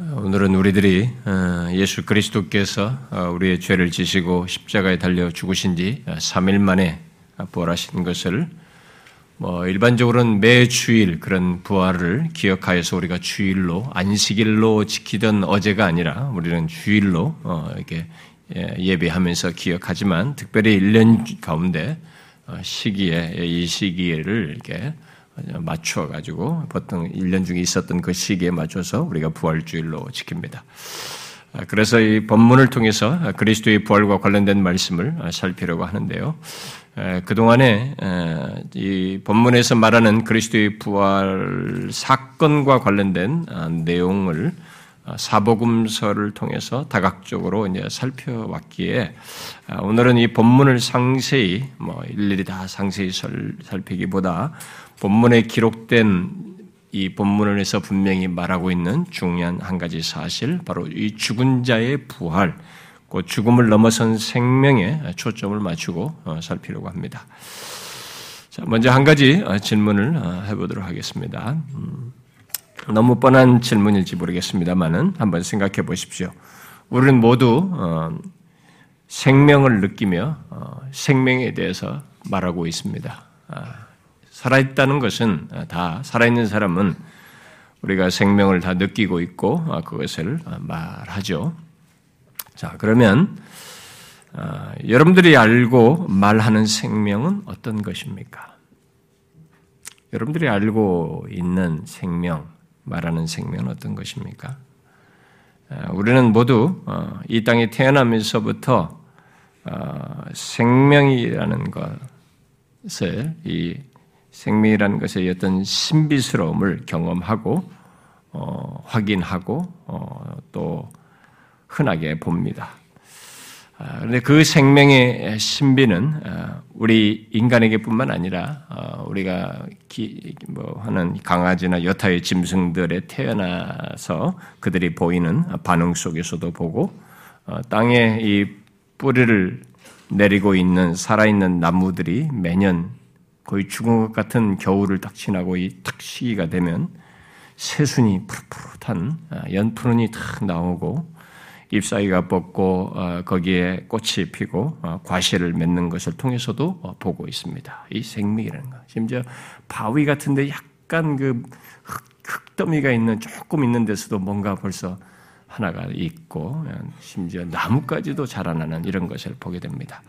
오늘은 우리들이 어, 예수 그리스도께서 어, 우리의 죄를 지시고 십자가에 달려 죽으신 지 3일 만에 부활하신 것을 뭐 일반적으로는 매 주일 그런 부활을 기억하여서 우리가 주일로 안식일로 지키던 어제가 아니라 우리는 주일로 어, 이렇게 예, 예배하면서 기억하지만 특별히 1년 가운데 시기에 이 시기를 이렇게 맞춰 가지고 보통 1년 중에 있었던 그 시기에 맞춰서 우리가 부활주일로 지킵니다. 아, 그래서 이 본문을 통해서 그리스도의 부활과 관련된 말씀을 살피려고 하는데요. 그동안에 이 본문에서 말하는 그리스도의 부활 사건과 관련된 아, 내용을 아, 사복음서를 통해서 다각적으로 이제 살펴왔기에 오늘은 이 본문을 상세히 뭐 일일이 다 상세히 살피기보다 본문에 기록된 이 본문에서 분명히 말하고 있는 중요한 한 가지 사실, 바로 이 죽은 자의 부활, 그 죽음을 넘어선 생명에 초점을 맞추고 어, 살피려고 합니다. 자, 먼저 한 가지 어, 질문을 어, 해보도록 하겠습니다. 음, 너무 뻔한 질문일지 모르겠습니다만은 한번 생각해 보십시오. 우리는 모두 생명을 느끼며 생명에 대해서 말하고 있습니다. 아, 살아있다는 것은 다 살아있는 사람은 우리가 생명을 다 느끼고 있고 아, 그것을 아, 말하죠. 자 그러면 아, 여러분들이 알고 말하는 생명은 어떤 것입니까? 여러분들이 알고 있는 생명, 말하는 생명은 어떤 것입니까? 우리는 모두 어, 이 땅에 태어나면서부터 어, 생명이라는 것을 이 생명이라는 것의 어떤 신비스러움을 경험하고 어, 확인하고 어, 또 흔하게 봅니다. 그런데 아, 그 생명의 신비는 어, 우리 인간에게뿐만 아니라 어, 우리가 기, 뭐 하는 강아지나 여타의 짐승들에 태어나서 그들이 보이는 반응 속에서도 보고 어, 땅에 이 뿌리를 내리고 있는 살아있는 나무들이 매년 거의 죽은 것 같은 겨울을 딱 지나고 이 탁 시기가 되면 새순이 푸릇푸릇한 아, 연푸른이 탁 나오고 잎사귀가 뻗고 어, 거기에 꽃이 피고 어, 과실을 맺는 것을 통해서도 어, 보고 있습니다. 이 생명이라는 것. 심지어 바위 같은데 약간 그 흙더미가 있는 조금 있는 데서도 뭔가 벌써 하나가 있고 심지어 나무까지도 자라나는 이런 것을 보게 됩니다.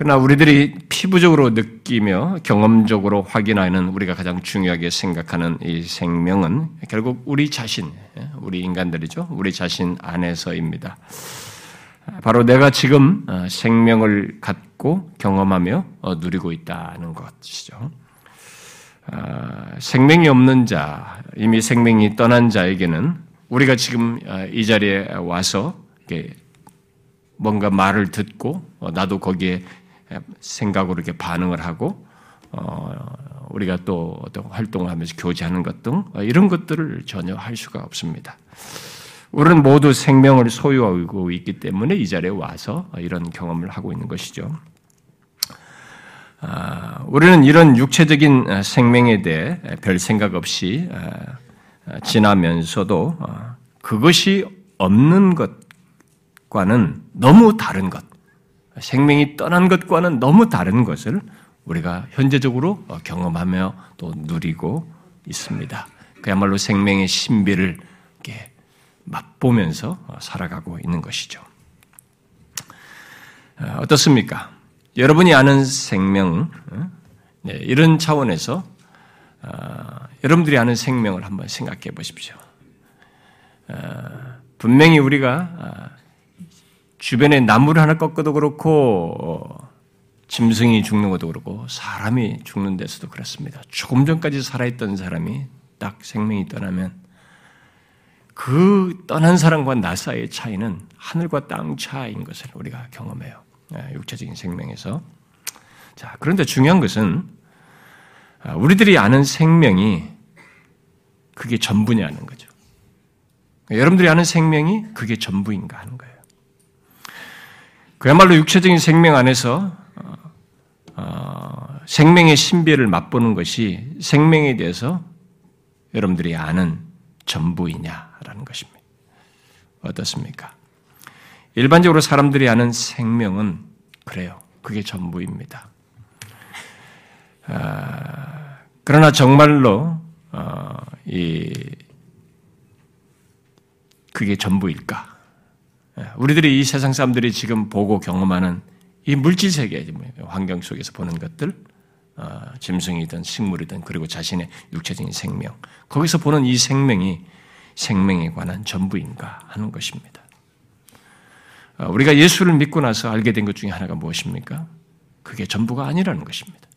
그러나 우리들이 피부적으로 느끼며 경험적으로 확인하는 우리가 가장 중요하게 생각하는 이 생명은 결국 우리 자신, 우리 인간들이죠. 우리 자신 안에서입니다. 바로 내가 지금 어, 생명을 갖고 경험하며 어, 누리고 있다는 것이죠. 아, 생명이 없는 자, 이미 생명이 떠난 자에게는 우리가 지금 어, 이 자리에 와서 뭔가 말을 듣고 나도 거기에 생각으로 이렇게 반응을 하고 어, 우리가 또 어떤 활동을 하면서 교제하는 것 등 이런 것들을 전혀 할 수가 없습니다. 우리는 모두 생명을 소유하고 있기 때문에 이 자리에 와서 이런 경험을 하고 있는 것이죠. 아, 우리는 이런 육체적인 생명에 대해 별 생각 없이 아, 지나면서도 아, 그것이 없는 것과는 너무 다른 것, 생명이 떠난 것과는 너무 다른 것을 우리가 현재적으로 경험하며 또 누리고 있습니다. 그야말로 생명의 신비를 이렇게 맛보면서 살아가고 있는 것이죠. 어, 어떻습니까? 여러분이 아는 생명, 어? 네, 이런 차원에서 어, 여러분들이 아는 생명을 한번 생각해 보십시오. 분명히 우리가 주변에 나무를 하나 꺾어도 그렇고 어, 짐승이 죽는 것도 그렇고 사람이 죽는 데서도 그렇습니다. 조금 전까지 살아있던 사람이 딱 생명이 떠나면 그 떠난 사람과 나 사이의 차이는 하늘과 땅 차이인 것을 우리가 경험해요. 예, 육체적인 생명에서. 자, 그런데 중요한 것은 아, 우리들이 아는 생명이 그게 전부냐는 거죠. 여러분들이 아는 생명이 그게 전부인가 하는. 그야말로 육체적인 생명 안에서 어, 어, 생명의 신비를 맛보는 것이 생명에 대해서 여러분들이 아는 전부이냐라는 것입니다. 어떻습니까? 일반적으로 사람들이 아는 생명은 그래요. 그게 전부입니다. 아, 그러나 정말로 어, 이 그게 전부일까? 예, 우리들이 이 세상 사람들이 지금 보고 경험하는 이 물질 세계 환경 속에서 보는 것들, 어, 짐승이든 식물이든 그리고 자신의 육체적인 생명, 거기서 보는 이 생명이 생명에 관한 전부인가 하는 것입니다. 어, 우리가 예수를 믿고 나서 알게 된 것 중에 하나가 무엇입니까? 그게 전부가 아니라는 것입니다.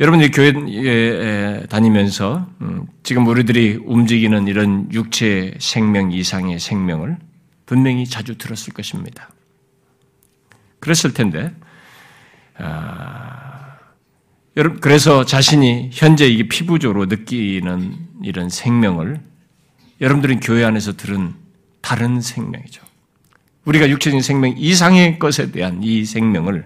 여러분들이 교회 다니면서 음, 지금 우리들이 움직이는 이런 육체 생명 이상의 생명을 분명히 자주 들었을 것입니다. 그랬을 텐데, 아, 여러분 그래서 자신이 현재 이게 피부적으로 느끼는 이런 생명을 여러분들은 교회 안에서 들은 다른 생명이죠. 우리가 육체적인 생명 이상의 것에 대한 이 생명을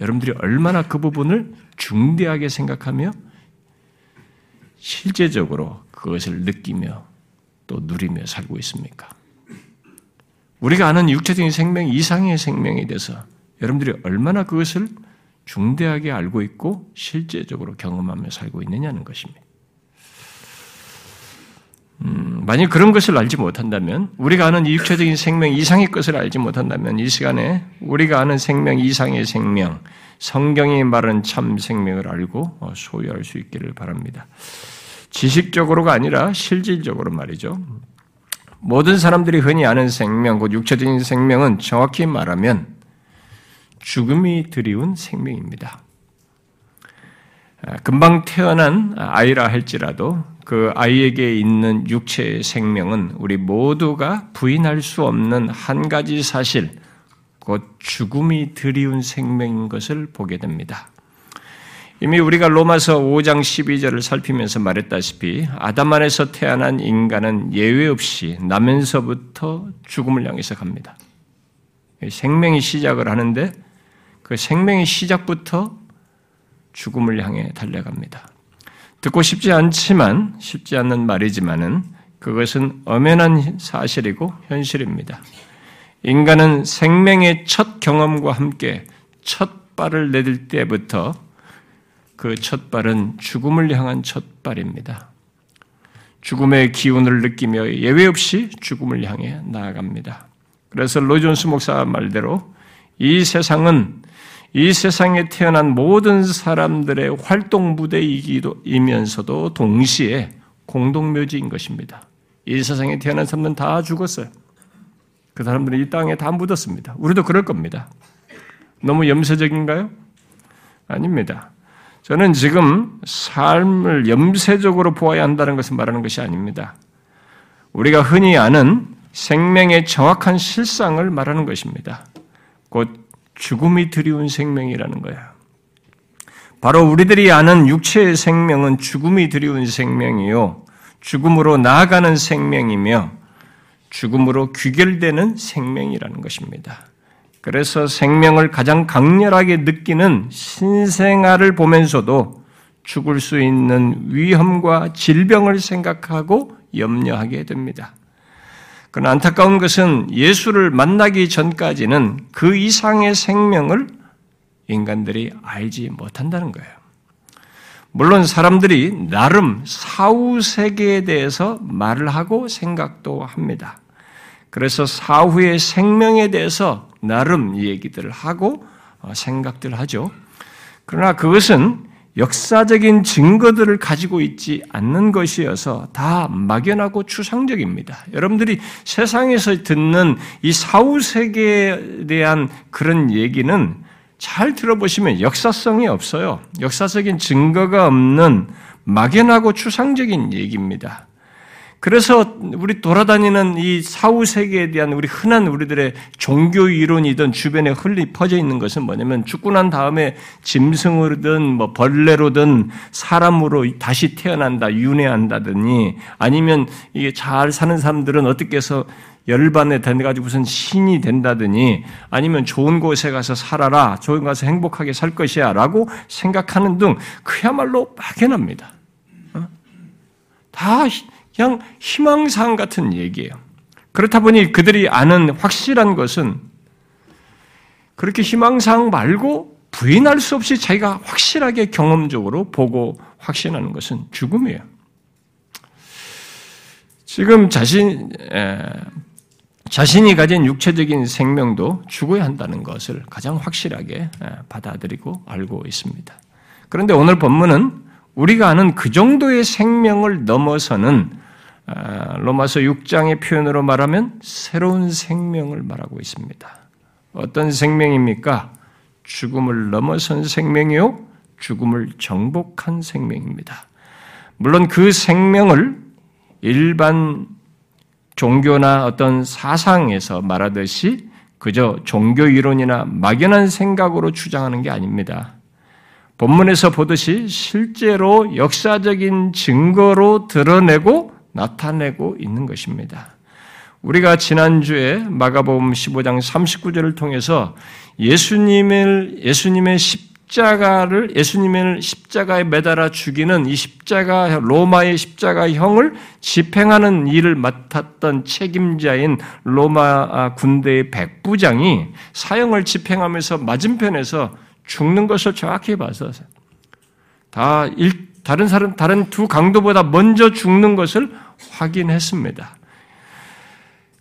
여러분들이 얼마나 그 부분을 중대하게 생각하며 실제적으로 그것을 느끼며 또 누리며 살고 있습니까? 우리가 아는 육체적인 생명 이상의 생명에 대해서 여러분들이 얼마나 그것을 중대하게 알고 있고 실제적으로 경험하며 살고 있느냐는 것입니다. 음, 만약 그런 것을 알지 못한다면, 우리가 아는 육체적인 생명 이상의 것을 알지 못한다면, 이 시간에 우리가 아는 생명 이상의 생명, 성경이 말하는 참 생명을 알고 어, 소유할 수 있기를 바랍니다. 지식적으로가 아니라 실질적으로 말이죠. 모든 사람들이 흔히 아는 생명, 곧 육체적인 생명은 정확히 말하면 죽음이 드리운 생명입니다. 아, 금방 태어난 아이라 할지라도 그 아이에게 있는 육체의 생명은 우리 모두가 부인할 수 없는 한 가지 사실, 곧 죽음이 드리운 생명인 것을 보게 됩니다. 이미 우리가 로마서 5장 12절을 살피면서 말했다시피 아담 안에서 태어난 인간은 예외 없이 나면서부터 죽음을 향해서 갑니다. 생명이 시작을 하는데 그 생명의 시작부터 죽음을 향해 달려갑니다. 듣고 싶지 않지만 쉽지 않는 말이지만은 그것은 엄연한 사실이고 현실입니다. 인간은 생명의 첫 경험과 함께 첫 발을 내딜 때부터 그 첫 발은 죽음을 향한 첫 발입니다. 죽음의 기운을 느끼며 예외 없이 죽음을 향해 나아갑니다. 그래서 로존스 목사 말대로 이 세상은 이 세상에 태어난 모든 사람들의 활동 무대이기도이면서도 동시에 공동묘지인 것입니다. 이 세상에 태어난 사람들은 다 죽었어요. 그 사람들은 이 땅에 다 묻었습니다. 우리도 그럴 겁니다. 너무 염세적인가요? 아닙니다. 저는 지금 삶을 염세적으로 보아야 한다는 것을 말하는 것이 아닙니다. 우리가 흔히 아는 생명의 정확한 실상을 말하는 것입니다. 곧 죽음이 드리운 생명이라는 거야. 바로 우리들이 아는 육체의 생명은 죽음이 드리운 생명이요. 죽음으로 나아가는 생명이며 죽음으로 귀결되는 생명이라는 것입니다. 그래서 생명을 가장 강렬하게 느끼는 신생아를 보면서도 죽을 수 있는 위험과 질병을 생각하고 염려하게 됩니다. 그러나 안타까운 것은 예수를 만나기 전까지는 그 이상의 생명을 인간들이 알지 못한다는 거예요. 물론 사람들이 나름 사후 세계에 대해서 말을 하고 생각도 합니다. 그래서 사후의 생명에 대해서 나름 얘기들을 하고 어, 생각들을 하죠. 그러나 그것은 역사적인 증거들을 가지고 있지 않는 것이어서 다 막연하고 추상적입니다. 여러분들이 세상에서 듣는 이 사후 세계에 대한 그런 얘기는 잘 들어보시면 역사성이 없어요. 역사적인 증거가 없는 막연하고 추상적인 얘기입니다. 그래서 우리 돌아다니는 이 사후 세계에 대한 우리 흔한 우리들의 종교 이론이든 주변에 흘리 퍼져 있는 것은 뭐냐면 죽고 난 다음에 짐승으로든 뭐 벌레로든 사람으로 다시 태어난다, 윤회한다더니 아니면 이게 잘 사는 사람들은 어떻게 해서 열반에 된가지고 무슨 신이 된다더니 아니면 좋은 곳에 가서 살아라, 좋은 곳에 가서 행복하게 살 것이야 라고 생각하는 등 그야말로 막연합니다. 어? 다 그냥 희망사항 같은 얘기예요. 그렇다 보니 그들이 아는 확실한 것은 그렇게 희망사항 말고 부인할 수 없이 자기가 확실하게 경험적으로 보고 확신하는 것은 죽음이에요. 지금 자신, 에, 자신이 가진 육체적인 생명도 죽어야 한다는 것을 가장 확실하게 받아들이고 알고 있습니다. 그런데 오늘 본문은 우리가 아는 그 정도의 생명을 넘어서는 아, 로마서 6장의 표현으로 말하면 새로운 생명을 말하고 있습니다. 어떤 생명입니까? 죽음을 넘어선 생명이요, 죽음을 정복한 생명입니다. 물론 그 생명을 일반 종교나 어떤 사상에서 말하듯이 그저 종교 이론이나 막연한 생각으로 주장하는 게 아닙니다. 본문에서 보듯이 실제로 역사적인 증거로 드러내고 나타내고 있는 것입니다. 우리가 지난주에 마가복음 15장 39절을 통해서 예수님을 예수님의 십자가를 예수님을 십자가에 매달아 죽이는 이 십자가 로마의 십자가형을 집행하는 일을 맡았던 책임자인 로마 군대의 백부장이 사형을 집행하면서 맞은편에서 죽는 것을 정확히 봐서 다 일, 다른 사람 다른 두 강도보다 먼저 죽는 것을 확인했습니다.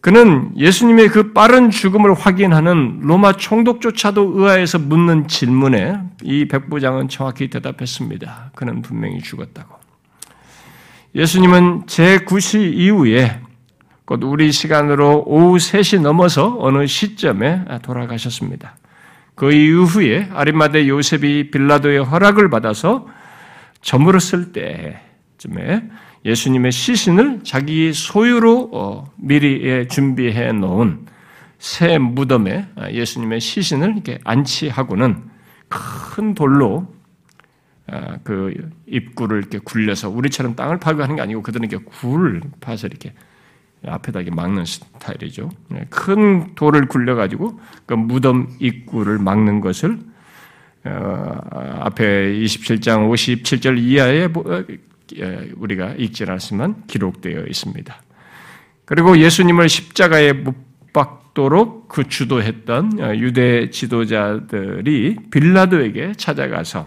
그는 예수님의 그 빠른 죽음을 확인하는 로마 총독조차도 의아해서 묻는 질문에 이 백부장은 정확히 대답했습니다. 그는 분명히 죽었다고. 예수님은 제9시 이후에 곧 우리 시간으로 오후 3시 넘어서 어느 시점에 돌아가셨습니다. 그 이후에 아리마대 요셉이 빌라도의 허락을 받아서 저물었을 때쯤에 예수님의 시신을 자기 소유로 어, 미리 준비해 놓은 새 무덤에 예수님의 시신을 이렇게 안치하고는 큰 돌로 아, 그 입구를 이렇게 굴려서 우리처럼 땅을 파고 하는 게 아니고 그들은 이렇게 굴 파서 이렇게 앞에다 이렇게 막는 스타일이죠. 네, 큰 돌을 굴려가지고 그 무덤 입구를 막는 것을 어, 앞에 27장 57절 이하에 예, 우리가 읽지 않았지만 기록되어 있습니다. 그리고 예수님을 십자가에 못 박도록 그 주도했던 어, 유대 지도자들이 빌라도에게 찾아가서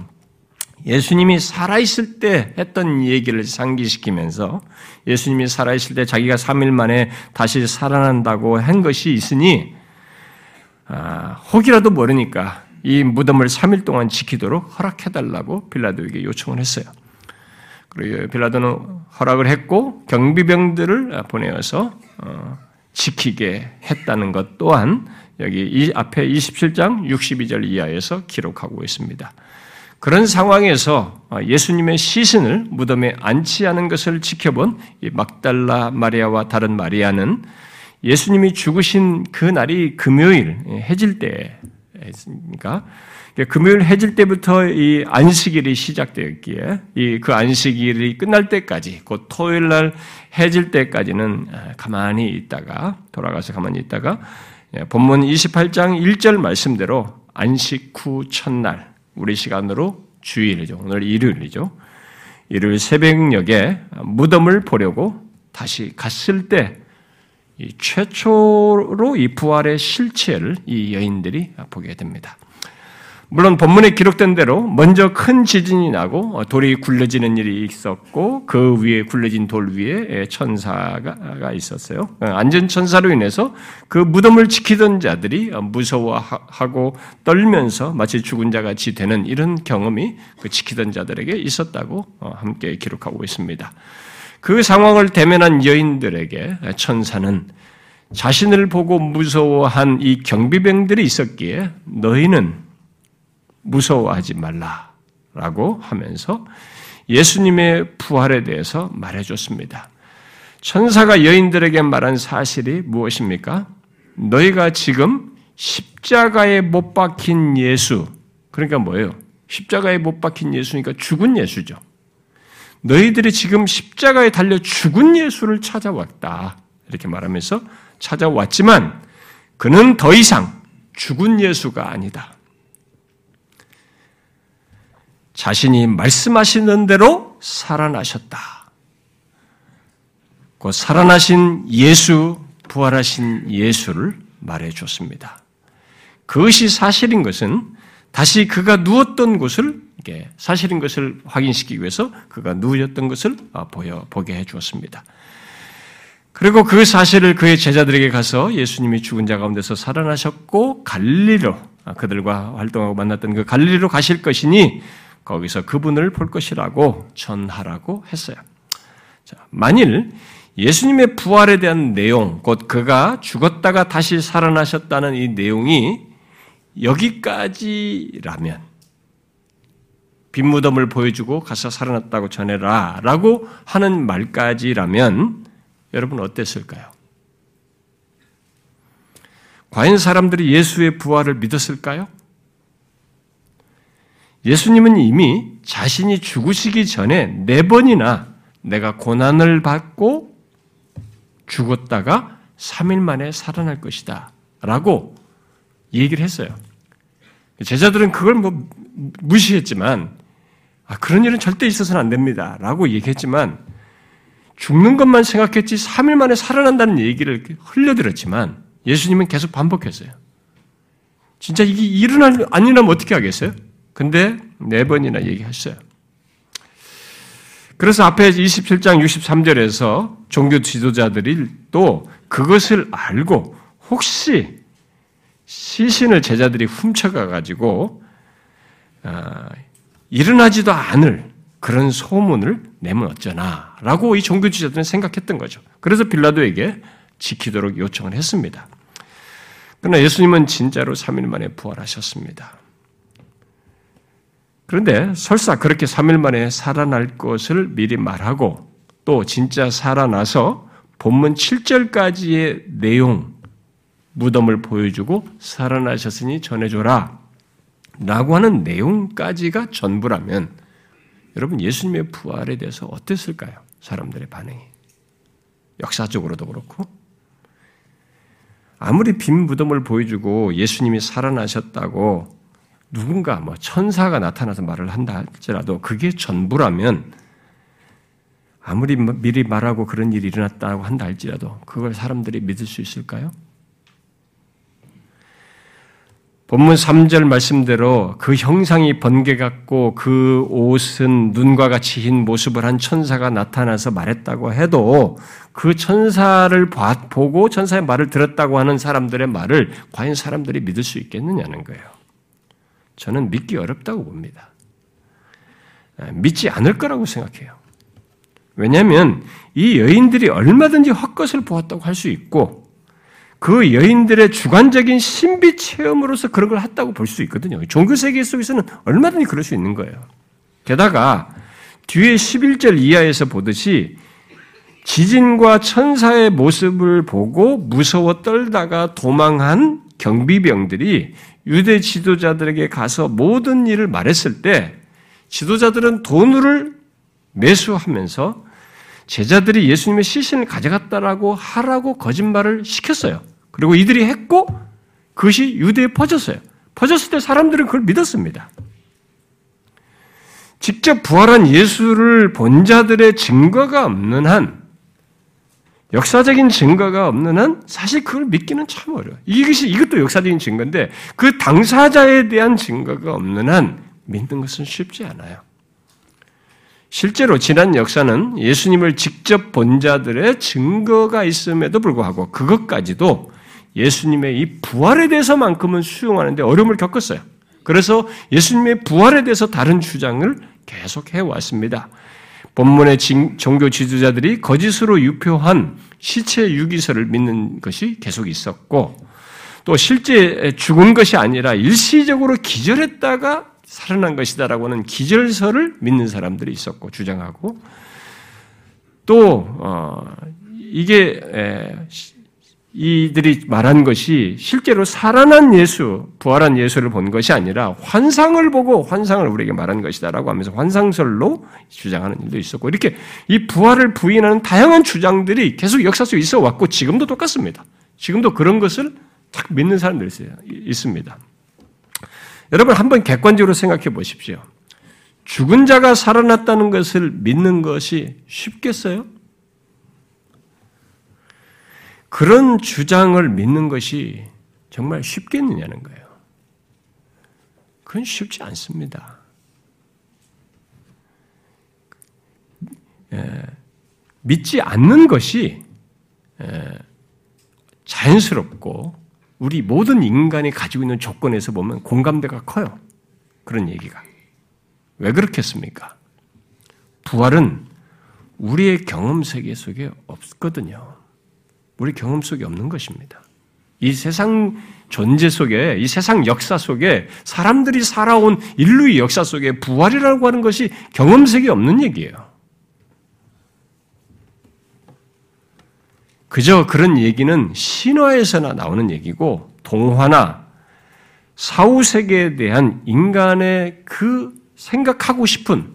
예수님이 살아있을 때 했던 얘기를 상기시키면서 예수님이 살아있을 때 자기가 3일 만에 다시 살아난다고 한 것이 있으니 아, 혹이라도 모르니까 이 무덤을 3일 동안 지키도록 허락해달라고 빌라도에게 요청을 했어요. 그리고 빌라도는 허락을 했고 경비병들을 보내어서 어, 지키게 했다는 것 또한 여기 이 앞에 27장 62절 이하에서 기록하고 있습니다. 그런 상황에서 예수님의 시신을 무덤에 안치하는 것을 지켜본 막달라 마리아와 다른 마리아는 예수님이 죽으신 그 날이 금요일 해질 때니까 금요일 해질 때부터 이 안식일이 시작되었기에 이 그 안식일이 끝날 때까지 곧 토요일 날 해질 때까지는 아, 가만히 있다가 돌아가서 가만히 있다가 예, 본문 28장 1절 말씀대로 안식 후 첫날 우리 시간으로 주일이죠. 오늘 일요일이죠. 일요일 새벽녘에 무덤을 보려고 다시 갔을 때 최초로 이 부활의 실체를 이 여인들이 보게 됩니다. 물론 본문에 기록된 대로 먼저 큰 지진이 나고 돌이 굴려지는 일이 있었고 그 위에 굴려진 돌 위에 천사가 있었어요. 안전 천사로 인해서 그 무덤을 지키던 자들이 무서워하고 떨면서 마치 죽은 자 같이 되는 이런 경험이 그 지키던 자들에게 있었다고 함께 기록하고 있습니다. 그 상황을 대면한 여인들에게 천사는 자신을 보고 무서워한 이 경비병들이 있었기에 너희는 무서워하지 말라라고 하면서 예수님의 부활에 대해서 말해줬습니다. 천사가 여인들에게 말한 사실이 무엇입니까? 너희가 지금 십자가에 못 박힌 예수, 그러니까 뭐예요? 십자가에 못 박힌 예수니까 죽은 예수죠. 너희들이 지금 십자가에 달려 죽은 예수를 찾아왔다. 이렇게 말하면서 찾아왔지만 그는 더 이상 죽은 예수가 아니다. 자신이 말씀하시는 대로 살아나셨다. 곧 살아나신 예수, 부활하신 예수를 말해 줬습니다. 그것이 사실인 것은 다시 그가 누웠던 곳을 사실인 것을 확인시키기 위해서 그가 누웠던 것을 어, 보여 보게 해 주었습니다. 그리고 그 사실을 그의 제자들에게 가서 예수님이 죽은 자 가운데서 살아나셨고 갈리로 아, 그들과 활동하고 만났던 그 갈리로 가실 것이니 거기서 그분을 볼 것이라고 전하라고 했어요. 자, 만일 예수님의 부활에 대한 내용, 곧 그가 죽었다가 다시 살아나셨다는 이 내용이 여기까지라면 빈 무덤을 보여주고 가서 살아났다고 전해라 라고 하는 말까지라면 여러분 어땠을까요? 과연 사람들이 예수의 부활을 믿었을까요? 예수님은 이미 자신이 죽으시기 전에 네 번이나 내가 고난을 받고 죽었다가 3일 만에 살아날 것이다. 라고 얘기를 했어요. 제자들은 그걸 뭐 무시했지만, 아, 그런 일은 절대 있어서는 안 됩니다. 라고 얘기했지만, 죽는 것만 생각했지 3일 만에 살아난다는 얘기를 흘려들었지만, 예수님은 계속 반복했어요. 진짜 이게 일어날, 안 일어나면 어떻게 하겠어요? 근데 네 번이나 얘기했어요. 그래서 앞에 27장 63절에서 종교 지도자들이 또 그것을 알고 혹시 시신을 제자들이 훔쳐가 가지고 아, 일어나지도 않을 그런 소문을 내면 어쩌나라고 이 종교 지도자들은 생각했던 거죠. 그래서 빌라도에게 지키도록 요청을 했습니다. 그러나 예수님은 진짜로 3일 만에 부활하셨습니다. 그런데 설사 그렇게 3일 만에 살아날 것을 미리 말하고 또 진짜 살아나서 본문 7절까지의 내용, 무덤을 보여주고 살아나셨으니 전해줘라. 라고 하는 내용까지가 전부라면 여러분 예수님의 부활에 대해서 어땠을까요? 사람들의 반응이. 역사적으로도 그렇고. 아무리 빈 무덤을 보여주고 예수님이 살아나셨다고 누군가 뭐 천사가 나타나서 말을 한다 할지라도 그게 전부라면 아무리 뭐 미리 말하고 그런 일이 일어났다고 한다 할지라도 그걸 사람들이 믿을 수 있을까요? 본문 3절 말씀대로 그 형상이 번개 같고 그 옷은 눈과 같이 흰 모습을 한 천사가 나타나서 말했다고 해도 그 천사를 보고 천사의 말을 들었다고 하는 사람들의 말을 과연 사람들이 믿을 수 있겠느냐는 거예요. 저는 믿기 어렵다고 봅니다. 아, 믿지 않을 거라고 생각해요. 왜냐하면 이 여인들이 얼마든지 헛것을 보았다고 할 수 있고 그 여인들의 주관적인 신비 체험으로서 그런 걸 했다고 볼 수 있거든요. 종교 세계 속에서는 얼마든지 그럴 수 있는 거예요. 게다가 뒤에 11절 이하에서 보듯이 지진과 천사의 모습을 보고 무서워 떨다가 도망한 경비병들이 유대 지도자들에게 가서 모든 일을 말했을 때 지도자들은 돈을 매수하면서 제자들이 예수님의 시신을 가져갔다라고 하라고 거짓말을 시켰어요. 그리고 이들이 했고 그것이 유대에 퍼졌어요. 퍼졌을 때 사람들은 그걸 믿었습니다. 직접 부활한 예수를 본 자들의 증거가 없는 한 역사적인 증거가 없는 한 사실 그걸 믿기는 참 어려워요. 이것이, 이것도 역사적인 증거인데 그 당사자에 대한 증거가 없는 한 믿는 것은 쉽지 않아요. 실제로 지난 역사는 예수님을 직접 본 자들의 증거가 있음에도 불구하고 그것까지도 예수님의 이 부활에 대해서만큼은 수용하는데 어려움을 겪었어요. 그래서 예수님의 부활에 대해서 다른 주장을 계속 해왔습니다. 본문의 종교 지도자들이 거짓으로 유표한 시체 유기설을 믿는 것이 계속 있었고 또 실제 죽은 것이 아니라 일시적으로 기절했다가 살아난 것이다라고 하는 기절설을 믿는 사람들이 있었고 주장하고 또 어, 이게 이들이 말한 것이 실제로 살아난 예수, 부활한 예수를 본 것이 아니라 환상을 보고 환상을 우리에게 말한 것이다라고 하면서 환상설로 주장하는 일도 있었고 이렇게 이 부활을 부인하는 다양한 주장들이 계속 역사 속에 있어 왔고 지금도 똑같습니다. 지금도 그런 것을 딱 믿는 사람들이 있습니다. 여러분 한번 객관적으로 생각해 보십시오. 죽은 자가 살아났다는 것을 믿는 것이 쉽겠어요? 그런 주장을 믿는 것이 정말 쉽겠느냐는 거예요. 그건 쉽지 않습니다. 예, 믿지 않는 것이 예, 자연스럽고 우리 모든 인간이 가지고 있는 조건에서 보면 공감대가 커요. 그런 얘기가. 왜 그렇겠습니까? 부활은 우리의 경험 세계 속에 없거든요. 우리 경험 속에 없는 것입니다. 이 세상 존재 속에, 이 세상 역사 속에 사람들이 살아온 인류의 역사 속에 부활이라고 하는 것이 경험 세계 없는 얘기예요. 그저 그런 얘기는 신화에서나 나오는 얘기고 동화나 사후 세계에 대한 인간의 그 생각하고 싶은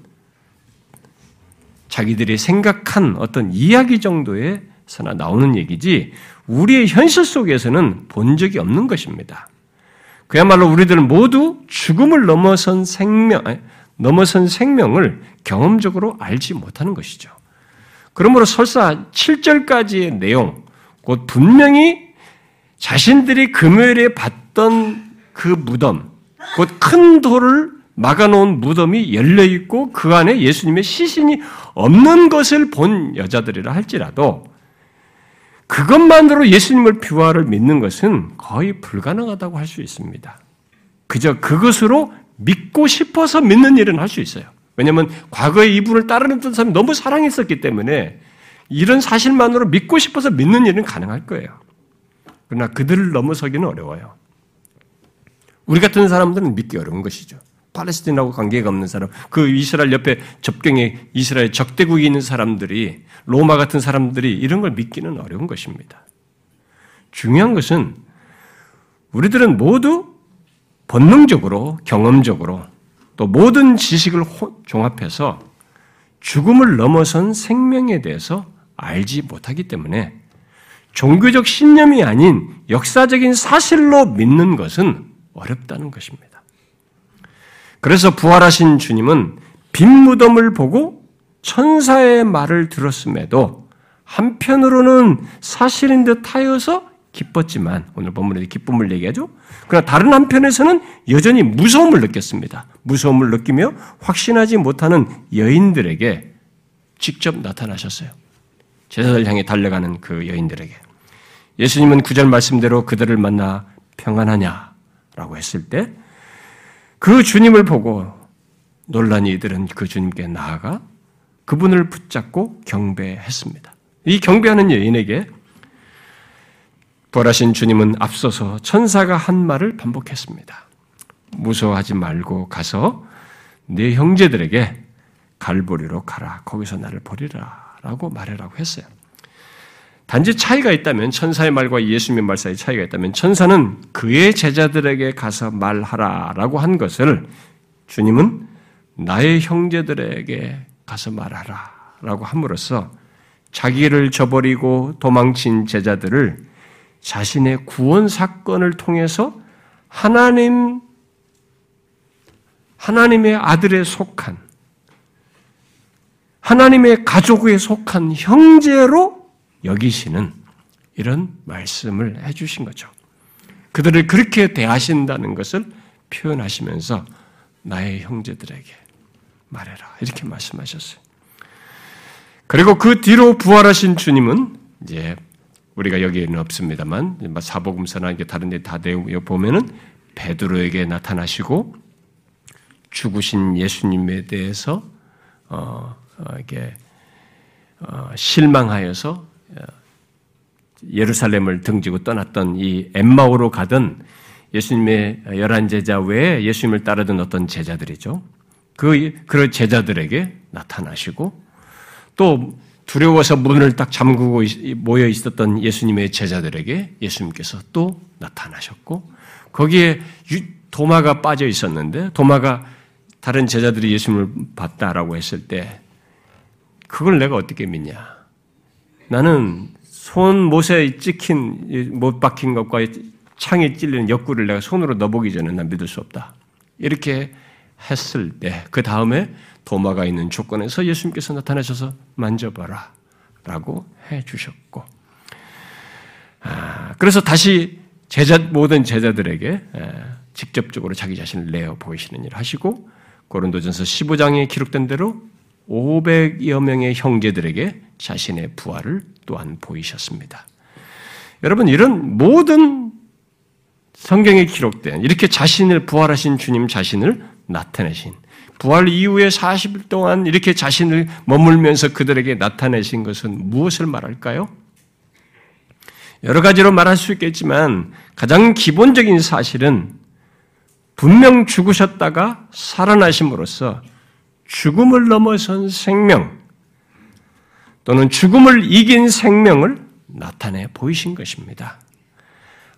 자기들이 생각한 어떤 이야기 정도에 서나 나오는 얘기지 우리의 현실 속에서는 본 적이 없는 것입니다. 그야말로 우리들은 모두 죽음을 넘어선 생명, 넘어선 생명을 경험적으로 알지 못하는 것이죠. 그러므로 설사 7절까지의 내용, 곧 분명히 자신들이 금요일에 봤던 그 무덤, 곧 큰 돌을 막아놓은 무덤이 열려 있고 그 안에 예수님의 시신이 없는 것을 본 여자들이라 할지라도 그것만으로 예수님을 비화를 믿는 것은 거의 불가능하다고 할 수 있습니다. 그저 그것으로 믿고 싶어서 믿는 일은 할 수 있어요. 왜냐하면 과거에 이분을 따르는 사람이 너무 사랑했었기 때문에 이런 사실만으로 믿고 싶어서 믿는 일은 가능할 거예요. 그러나 그들을 넘어서기는 어려워요. 우리 같은 사람들은 믿기 어려운 것이죠. 팔레스틴하고 관계가 없는 사람, 그 이스라엘 옆에 접경에 이스라엘 적대국이 있는 사람들이 로마 같은 사람들이 이런 걸 믿기는 어려운 것입니다. 중요한 것은 우리들은 모두 본능적으로 경험적으로 또 모든 지식을 종합해서 죽음을 넘어선 생명에 대해서 알지 못하기 때문에 종교적 신념이 아닌 역사적인 사실로 믿는 것은 어렵다는 것입니다. 그래서 부활하신 주님은 빈 무덤을 보고 천사의 말을 들었음에도 한편으로는 사실인 듯 하여서 기뻤지만 오늘 본문에 기쁨을 얘기하죠. 그러나 다른 한편에서는 여전히 무서움을 느꼈습니다. 무서움을 느끼며 확신하지 못하는 여인들에게 직접 나타나셨어요. 제사를 향해 달려가는 그 여인들에게 예수님은 구절 말씀대로 그들을 만나 평안하냐라고 했을 때 그 주님을 보고 놀란 이들은 그 주님께 나아가 그분을 붙잡고 경배했습니다. 이 경배하는 여인에게 부활하신 주님은 앞서서 천사가 한 말을 반복했습니다. 무서워하지 말고 가서 네 형제들에게 갈보리로 가라. 거기서 나를 보리라. 라고 말해라고 했어요. 단지 차이가 있다면 천사의 말과 예수님의 말 사이 차이가 있다면 천사는 그의 제자들에게 가서 말하라라고 한 것을 주님은 나의 형제들에게 가서 말하라라고 함으로써 자기를 저버리고 도망친 제자들을 자신의 구원 사건을 통해서 하나님 하나님의 아들에 속한 하나님의 가족에 속한 형제로 여기시는 이런 말씀을 해주신 거죠. 그들을 그렇게 대하신다는 것을 표현하시면서 나의 형제들에게 말해라. 이렇게 말씀하셨어요. 그리고 그 뒤로 부활하신 주님은 이제 우리가 여기에는 없습니다만 사복음서나 이게 다른 데 다 보면은 베드로에게 나타나시고 죽으신 예수님에 대해서 어, 어 이게 어, 실망하여서 예루살렘을 등지고 떠났던 이 엠마오로 가던 예수님의 열한 제자 외에 예수님을 따르던 어떤 제자들이죠. 그, 그 제자들에게 나타나시고 또 두려워서 문을 딱 잠그고 모여 있었던 예수님의 제자들에게 예수님께서 또 나타나셨고 거기에 도마가 빠져 있었는데 도마가 다른 제자들이 예수님을 봤다라고 했을 때 그걸 내가 어떻게 믿냐? 나는 손 못에 찍힌 못 박힌 것과 창에 찔리는 옆구리를 내가 손으로 넣어보기 전에 난 믿을 수 없다. 이렇게 했을 때 그 다음에 도마가 있는 조건에서 예수님께서 나타나셔서 만져봐라 라고 해 주셨고 그래서 다시 제자 모든 제자들에게 직접적으로 자기 자신을 내어 보이시는 일을 하시고 고린도전서 15장에 기록된 대로 500여 명의 형제들에게 자신의 부활을 또한 보이셨습니다. 여러분 이런 모든 성경에 기록된 이렇게 자신을 부활하신 주님 자신을 나타내신 부활 이후에 40일 동안 이렇게 자신을 머물면서 그들에게 나타내신 것은 무엇을 말할까요? 여러 가지로 말할 수 있겠지만 가장 기본적인 사실은 분명 죽으셨다가 살아나심으로써 죽음을 넘어선 생명 또는 죽음을 이긴 생명을 나타내 보이신 것입니다.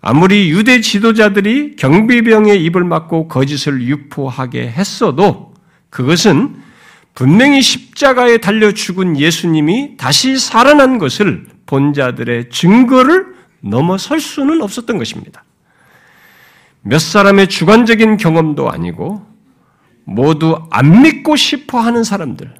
아무리 유대 지도자들이 경비병의 입을 막고 거짓을 유포하게 했어도 그것은 분명히 십자가에 달려 죽은 예수님이 다시 살아난 것을 본 자들의 증거를 넘어설 수는 없었던 것입니다. 몇 사람의 주관적인 경험도 아니고 모두 안 믿고 싶어 하는 사람들.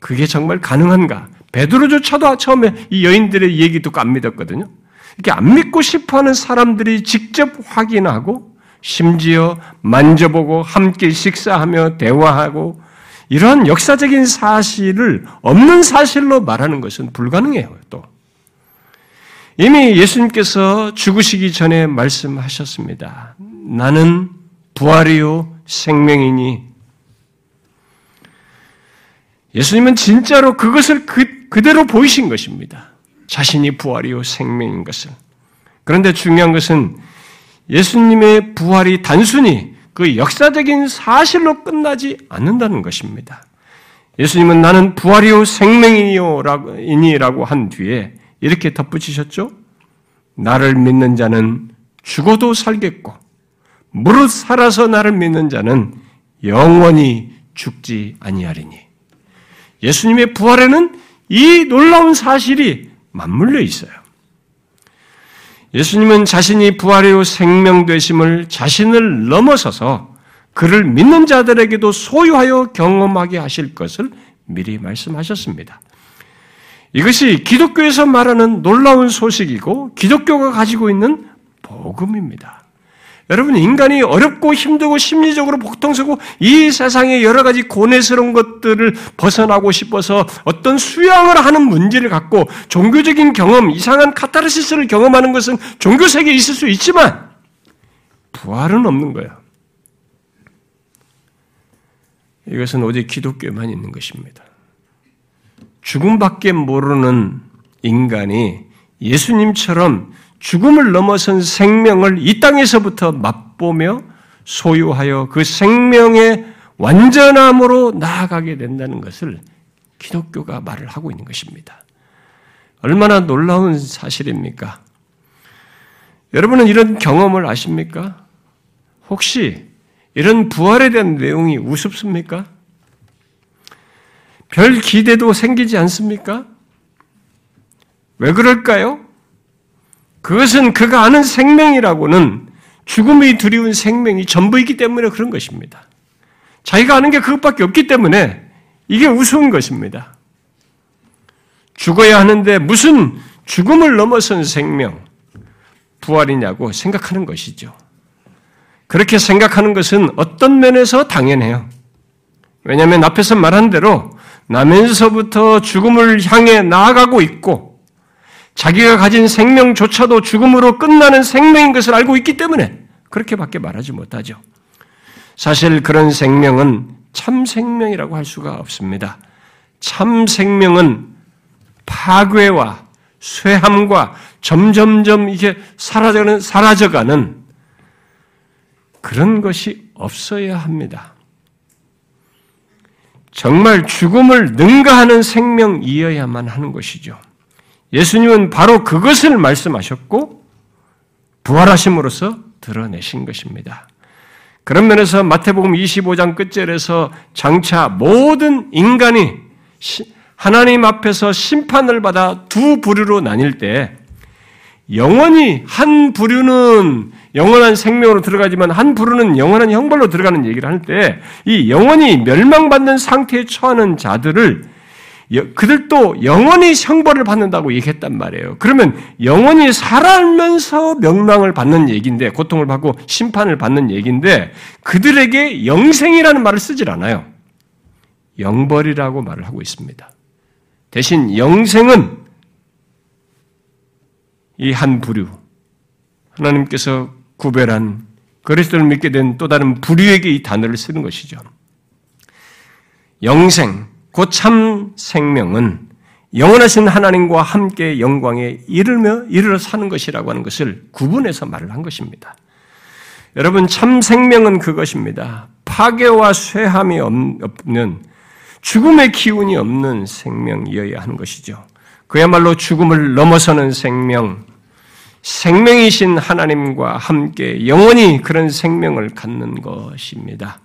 그게 정말 가능한가? 베드로조차도 처음에 이 여인들의 얘기 듣고 안 믿었거든요. 이렇게 안 믿고 싶어 하는 사람들이 직접 확인하고 심지어 만져보고 함께 식사하며 대화하고 이러한 역사적인 사실을 없는 사실로 말하는 것은 불가능해요, 또. 이미 예수님께서 죽으시기 전에 말씀하셨습니다. 나는 부활이요 생명이니 예수님은 진짜로 그것을 그, 그대로 보이신 것입니다. 자신이 부활이요 생명인 것을. 그런데 중요한 것은 예수님의 부활이 단순히 그 역사적인 사실로 끝나지 않는다는 것입니다. 예수님은 나는 부활이요 생명이니라고 한 뒤에 이렇게 덧붙이셨죠? 나를 믿는 자는 죽어도 살겠고 무릇 살아서 나를 믿는 자는 영원히 죽지 아니하리니. 예수님의 부활에는 이 놀라운 사실이 맞물려 있어요. 예수님은 자신이 부활의 생명 되심을 자신을 넘어서서 그를 믿는 자들에게도 소유하여 경험하게 하실 것을 미리 말씀하셨습니다. 이것이 기독교에서 말하는 놀라운 소식이고 기독교가 가지고 있는 복음입니다. 여러분, 인간이 어렵고 힘들고 심리적으로 복통스럽고 이 세상의 여러 가지 고뇌스러운 것들을 벗어나고 싶어서 어떤 수양을 하는 문제를 갖고 종교적인 경험, 이상한 카타르시스를 경험하는 것은 종교 세계에 있을 수 있지만 부활은 없는 거예요. 이것은 오직 기독교에만 있는 것입니다. 죽음밖에 모르는 인간이 예수님처럼 죽음을 넘어선 생명을 이 땅에서부터 맛보며 소유하여 그 생명의 완전함으로 나아가게 된다는 것을 기독교가 말을 하고 있는 것입니다. 얼마나 놀라운 사실입니까? 여러분은 이런 경험을 아십니까? 혹시 이런 부활에 대한 내용이 우습습니까? 별 기대도 생기지 않습니까? 왜 그럴까요? 그것은 그가 아는 생명이라고는 죽음이 두려운 생명이 전부이기 때문에 그런 것입니다. 자기가 아는 게 그것밖에 없기 때문에 이게 우스운 것입니다. 죽어야 하는데 무슨 죽음을 넘어선 생명, 부활이냐고 생각하는 것이죠. 그렇게 생각하는 것은 어떤 면에서 당연해요. 왜냐하면 앞에서 말한 대로 나면서부터 죽음을 향해 나아가고 있고 자기가 가진 생명조차도 죽음으로 끝나는 생명인 것을 알고 있기 때문에 그렇게밖에 말하지 못하죠. 사실 그런 생명은 참 생명이라고 할 수가 없습니다. 참 생명은 파괴와 쇠함과 점점점 이게 사라져가는, 사라져가는 그런 것이 없어야 합니다. 정말 죽음을 능가하는 생명이어야만 하는 것이죠. 예수님은 바로 그것을 말씀하셨고 부활하심으로써 드러내신 것입니다. 그런 면에서 마태복음 25장 끝절에서 장차 모든 인간이 하나님 앞에서 심판을 받아 두 부류로 나뉠 때 영원히 한 부류는 영원한 생명으로 들어가지만 한 부류는 영원한 형벌로 들어가는 얘기를 할 때 이 영원히 멸망받는 상태에 처하는 자들을 그들도 영원히 형벌을 받는다고 얘기했단 말이에요. 그러면 영원히 살아면서 명망을 받는 얘기인데, 고통을 받고 심판을 받는 얘기인데, 그들에게 영생이라는 말을 쓰질 않아요. 영벌이라고 말을 하고 있습니다. 대신 영생은 이 한 부류, 하나님께서 구별한 그리스도를 믿게 된 또 다른 부류에게 이 단어를 쓰는 것이죠. 영생, 곧 참 생명은 영원하신 하나님과 함께 영광에 이르며 이르러 사는 것이라고 하는 것을 구분해서 말을 한 것입니다. 여러분 참 생명은 그것입니다. 파괴와 쇠함이 없는 죽음의 기운이 없는 생명이어야 하는 것이죠. 그야말로 죽음을 넘어서는 생명, 생명이신 하나님과 함께 영원히 그런 생명을 갖는 것입니다.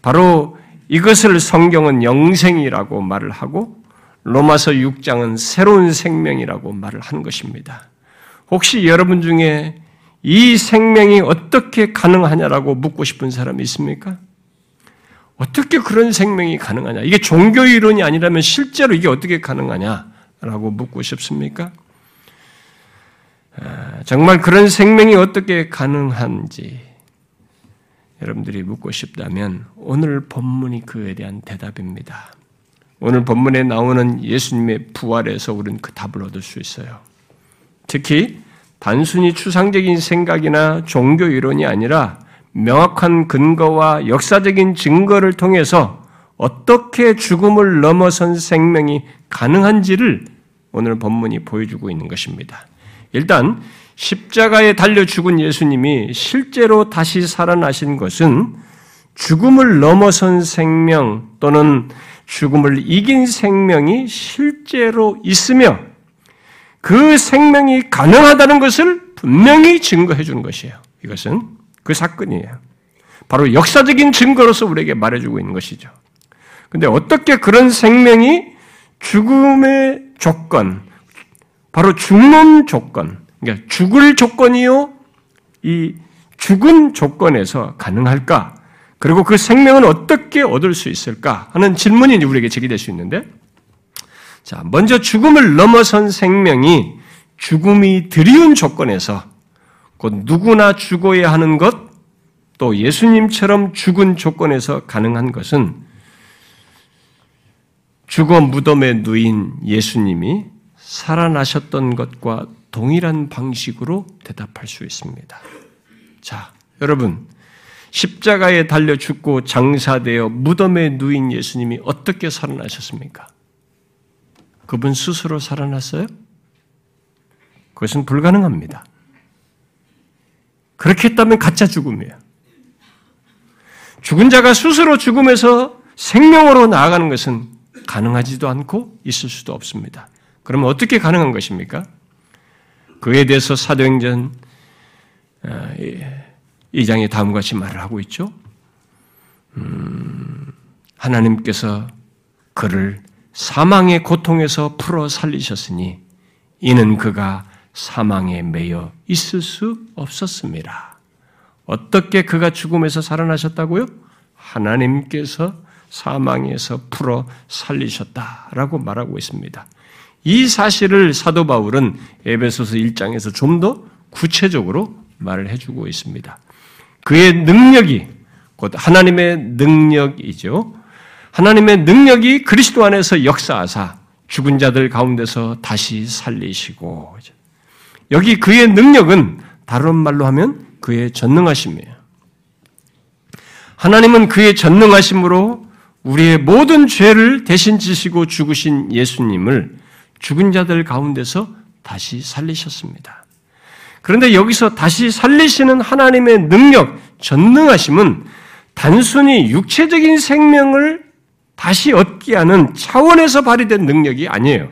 바로 이것을 성경은 영생이라고 말을 하고 로마서 6장은 새로운 생명이라고 말을 하는 것입니다. 혹시 여러분 중에 이 생명이 어떻게 가능하냐라고 묻고 싶은 사람이 있습니까? 어떻게 그런 생명이 가능하냐? 이게 종교 이론이 아니라면 실제로 이게 어떻게 가능하냐라고 묻고 싶습니까? 아, 정말 그런 생명이 어떻게 가능한지 여러분들이 묻고 싶다면 오늘 본문이 그에 대한 대답입니다. 오늘 본문에 나오는 예수님의 부활에서 우리는 그 답을 얻을 수 있어요. 특히 단순히 추상적인 생각이나 종교 이론이 아니라 명확한 근거와 역사적인 증거를 통해서 어떻게 죽음을 넘어선 생명이 가능한지를 오늘 본문이 보여주고 있는 것입니다. 일단 십자가에 달려 죽은 예수님이 실제로 다시 살아나신 것은 죽음을 넘어선 생명 또는 죽음을 이긴 생명이 실제로 있으며 그 생명이 가능하다는 것을 분명히 증거해 주는 것이에요. 이것은 그 사건이에요. 바로 역사적인 증거로서 우리에게 말해주고 있는 것이죠. 근데 어떻게 그런 생명이 죽음의 조건, 바로 죽는 조건, 그러니까 죽을 조건이요, 이 죽은 조건에서 가능할까? 그리고 그 생명은 어떻게 얻을 수 있을까? 하는 질문이 우리에게 제기될 수 있는데, 자, 먼저 죽음을 넘어선 생명이 죽음이 드리운 조건에서 곧 누구나 죽어야 하는 것, 또 예수님처럼 죽은 조건에서 가능한 것은 죽어 무덤에 누인 예수님이 살아나셨던 것과 동일한 방식으로 대답할 수 있습니다. 자, 여러분, 십자가에 달려 죽고 장사되어 무덤에 누인 예수님이 어떻게 살아나셨습니까? 그분 스스로 살아났어요? 그것은 불가능합니다. 그렇게 했다면 가짜 죽음이에요. 죽은 자가 스스로 죽음에서 생명으로 나아가는 것은 가능하지도 않고 있을 수도 없습니다. 그러면 어떻게 가능한 것입니까? 그에 대해서 사도행전 2장에 아, 다음과 같이 말을 하고 있죠. 음, 하나님께서 그를 사망의 고통에서 풀어 살리셨으니 이는 그가 사망에 매여 있을 수 없었습니다. 어떻게 그가 죽음에서 살아나셨다고요? 하나님께서 사망에서 풀어 살리셨다라고 말하고 있습니다. 이 사실을 사도 바울은 에베소서 1장에서 좀 더 구체적으로 말을 해주고 있습니다. 그의 능력이 곧 하나님의 능력이죠. 하나님의 능력이 그리스도 안에서 역사하사 죽은 자들 가운데서 다시 살리시고 여기 그의 능력은 다른 말로 하면 그의 전능하심이에요. 하나님은 그의 전능하심으로 우리의 모든 죄를 대신 지시고 죽으신 예수님을 죽은 자들 가운데서 다시 살리셨습니다. 그런데 여기서 다시 살리시는 하나님의 능력, 전능하심은 단순히 육체적인 생명을 다시 얻게 하는 차원에서 발휘된 능력이 아니에요.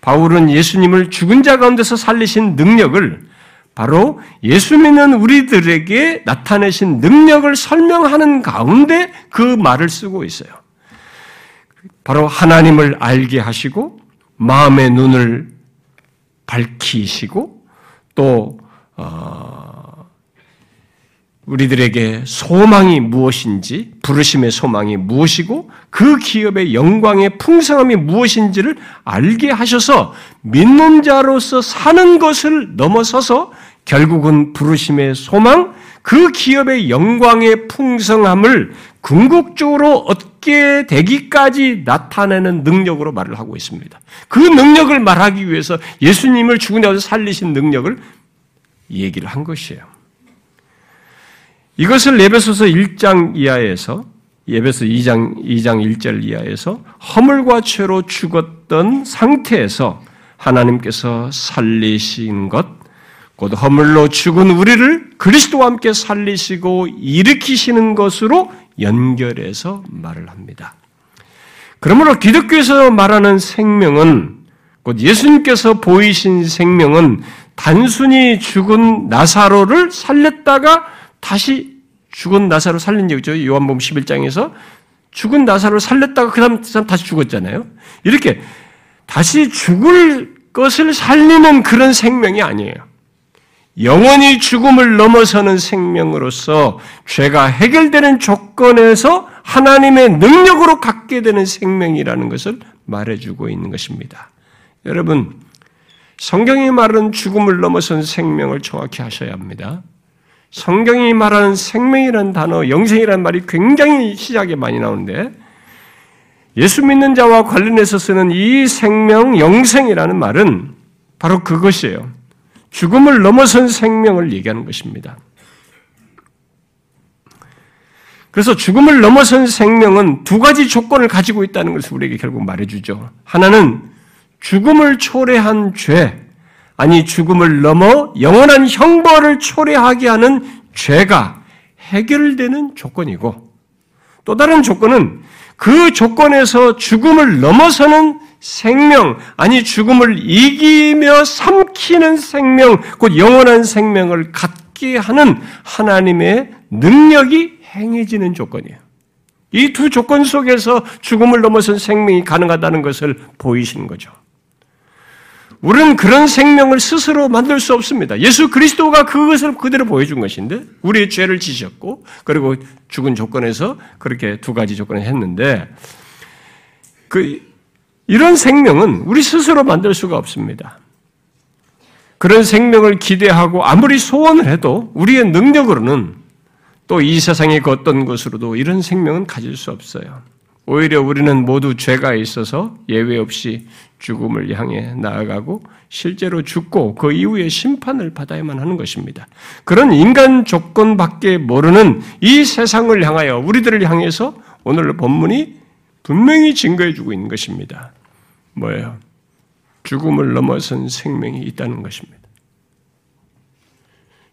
바울은 예수님을 죽은 자 가운데서 살리신 능력을 바로 예수 믿는 우리들에게 나타내신 능력을 설명하는 가운데 그 말을 쓰고 있어요. 바로 하나님을 알게 하시고 마음의 눈을 밝히시고 또 어, 우리들에게 소망이 무엇인지, 부르심의 소망이 무엇이고, 그 기업의 영광의 풍성함이 무엇인지를 알게 하셔서 믿는 자로서 사는 것을 넘어서서 결국은 부르심의 소망, 그 기업의 영광의 풍성함을 궁극적으로 얻 게 되기까지 나타내는 능력으로 말을 하고 있습니다. 그 능력을 말하기 위해서 예수님을 죽은 자에서 살리신 능력을 얘기를 한 것이에요. 이것을 예배소서 1장 이하에서 예배서 2장 2장 1절 이하에서 허물과 죄로 죽었던 상태에서 하나님께서 살리신 것, 곧 허물로 죽은 우리를 그리스도와 함께 살리시고 일으키시는 것으로 연결해서 말을 합니다. 그러므로 기독교에서 말하는 생명은 곧 예수님께서 보이신 생명은 단순히 죽은 나사로를 살렸다가 다시 죽은 나사로 살린 얘기죠. 요한복음 11장에서 죽은 나사로 살렸다가 그 다음 다시 죽었잖아요. 이렇게 다시 죽을 것을 살리는 그런 생명이 아니에요. 영원히 죽음을 넘어서는 생명으로서 죄가 해결되는 조건에서 하나님의 능력으로 갖게 되는 생명이라는 것을 말해주고 있는 것입니다. 여러분, 성경이 말하는 죽음을 넘어선 생명을 정확히 하셔야 합니다. 성경이 말하는 생명이라는 단어, 영생이라는 말이 굉장히 시작에 많이 나오는데 예수 믿는 자와 관련해서 쓰는 이 생명, 영생이라는 말은 바로 그것이에요. 죽음을 넘어선 생명을 얘기하는 것입니다. 그래서 죽음을 넘어선 생명은 두 가지 조건을 가지고 있다는 것을 우리에게 결국 말해주죠. 하나는 죽음을 초래한 죄, 아니 죽음을 넘어 영원한 형벌을 초래하게 하는 죄가 해결되는 조건이고 또 다른 조건은 그 조건에서 죽음을 넘어서는 생명, 아니 죽음을 이기며 삼키는 생명, 곧 영원한 생명을 갖게 하는 하나님의 능력이 행해지는 조건이에요. 이 두 조건 속에서 죽음을 넘어선 생명이 가능하다는 것을 보이시는 거죠. 우리는 그런 생명을 스스로 만들 수 없습니다. 예수 그리스도가 그것을 그대로 보여준 것인데, 우리의 죄를 지셨고, 그리고 죽은 조건에서 그렇게 두 가지 조건을 했는데, 그, 이런 생명은 우리 스스로 만들 수가 없습니다. 그런 생명을 기대하고 아무리 소원을 해도 우리의 능력으로는 또 이 세상의 그 어떤 것으로도 이런 생명은 가질 수 없어요. 오히려 우리는 모두 죄가 있어서 예외 없이 죽음을 향해 나아가고 실제로 죽고 그 이후에 심판을 받아야만 하는 것입니다. 그런 인간 조건밖에 모르는 이 세상을 향하여 우리들을 향해서 오늘 본문이 분명히 증거해 주고 있는 것입니다. 뭐예요? 죽음을 넘어선 생명이 있다는 것입니다.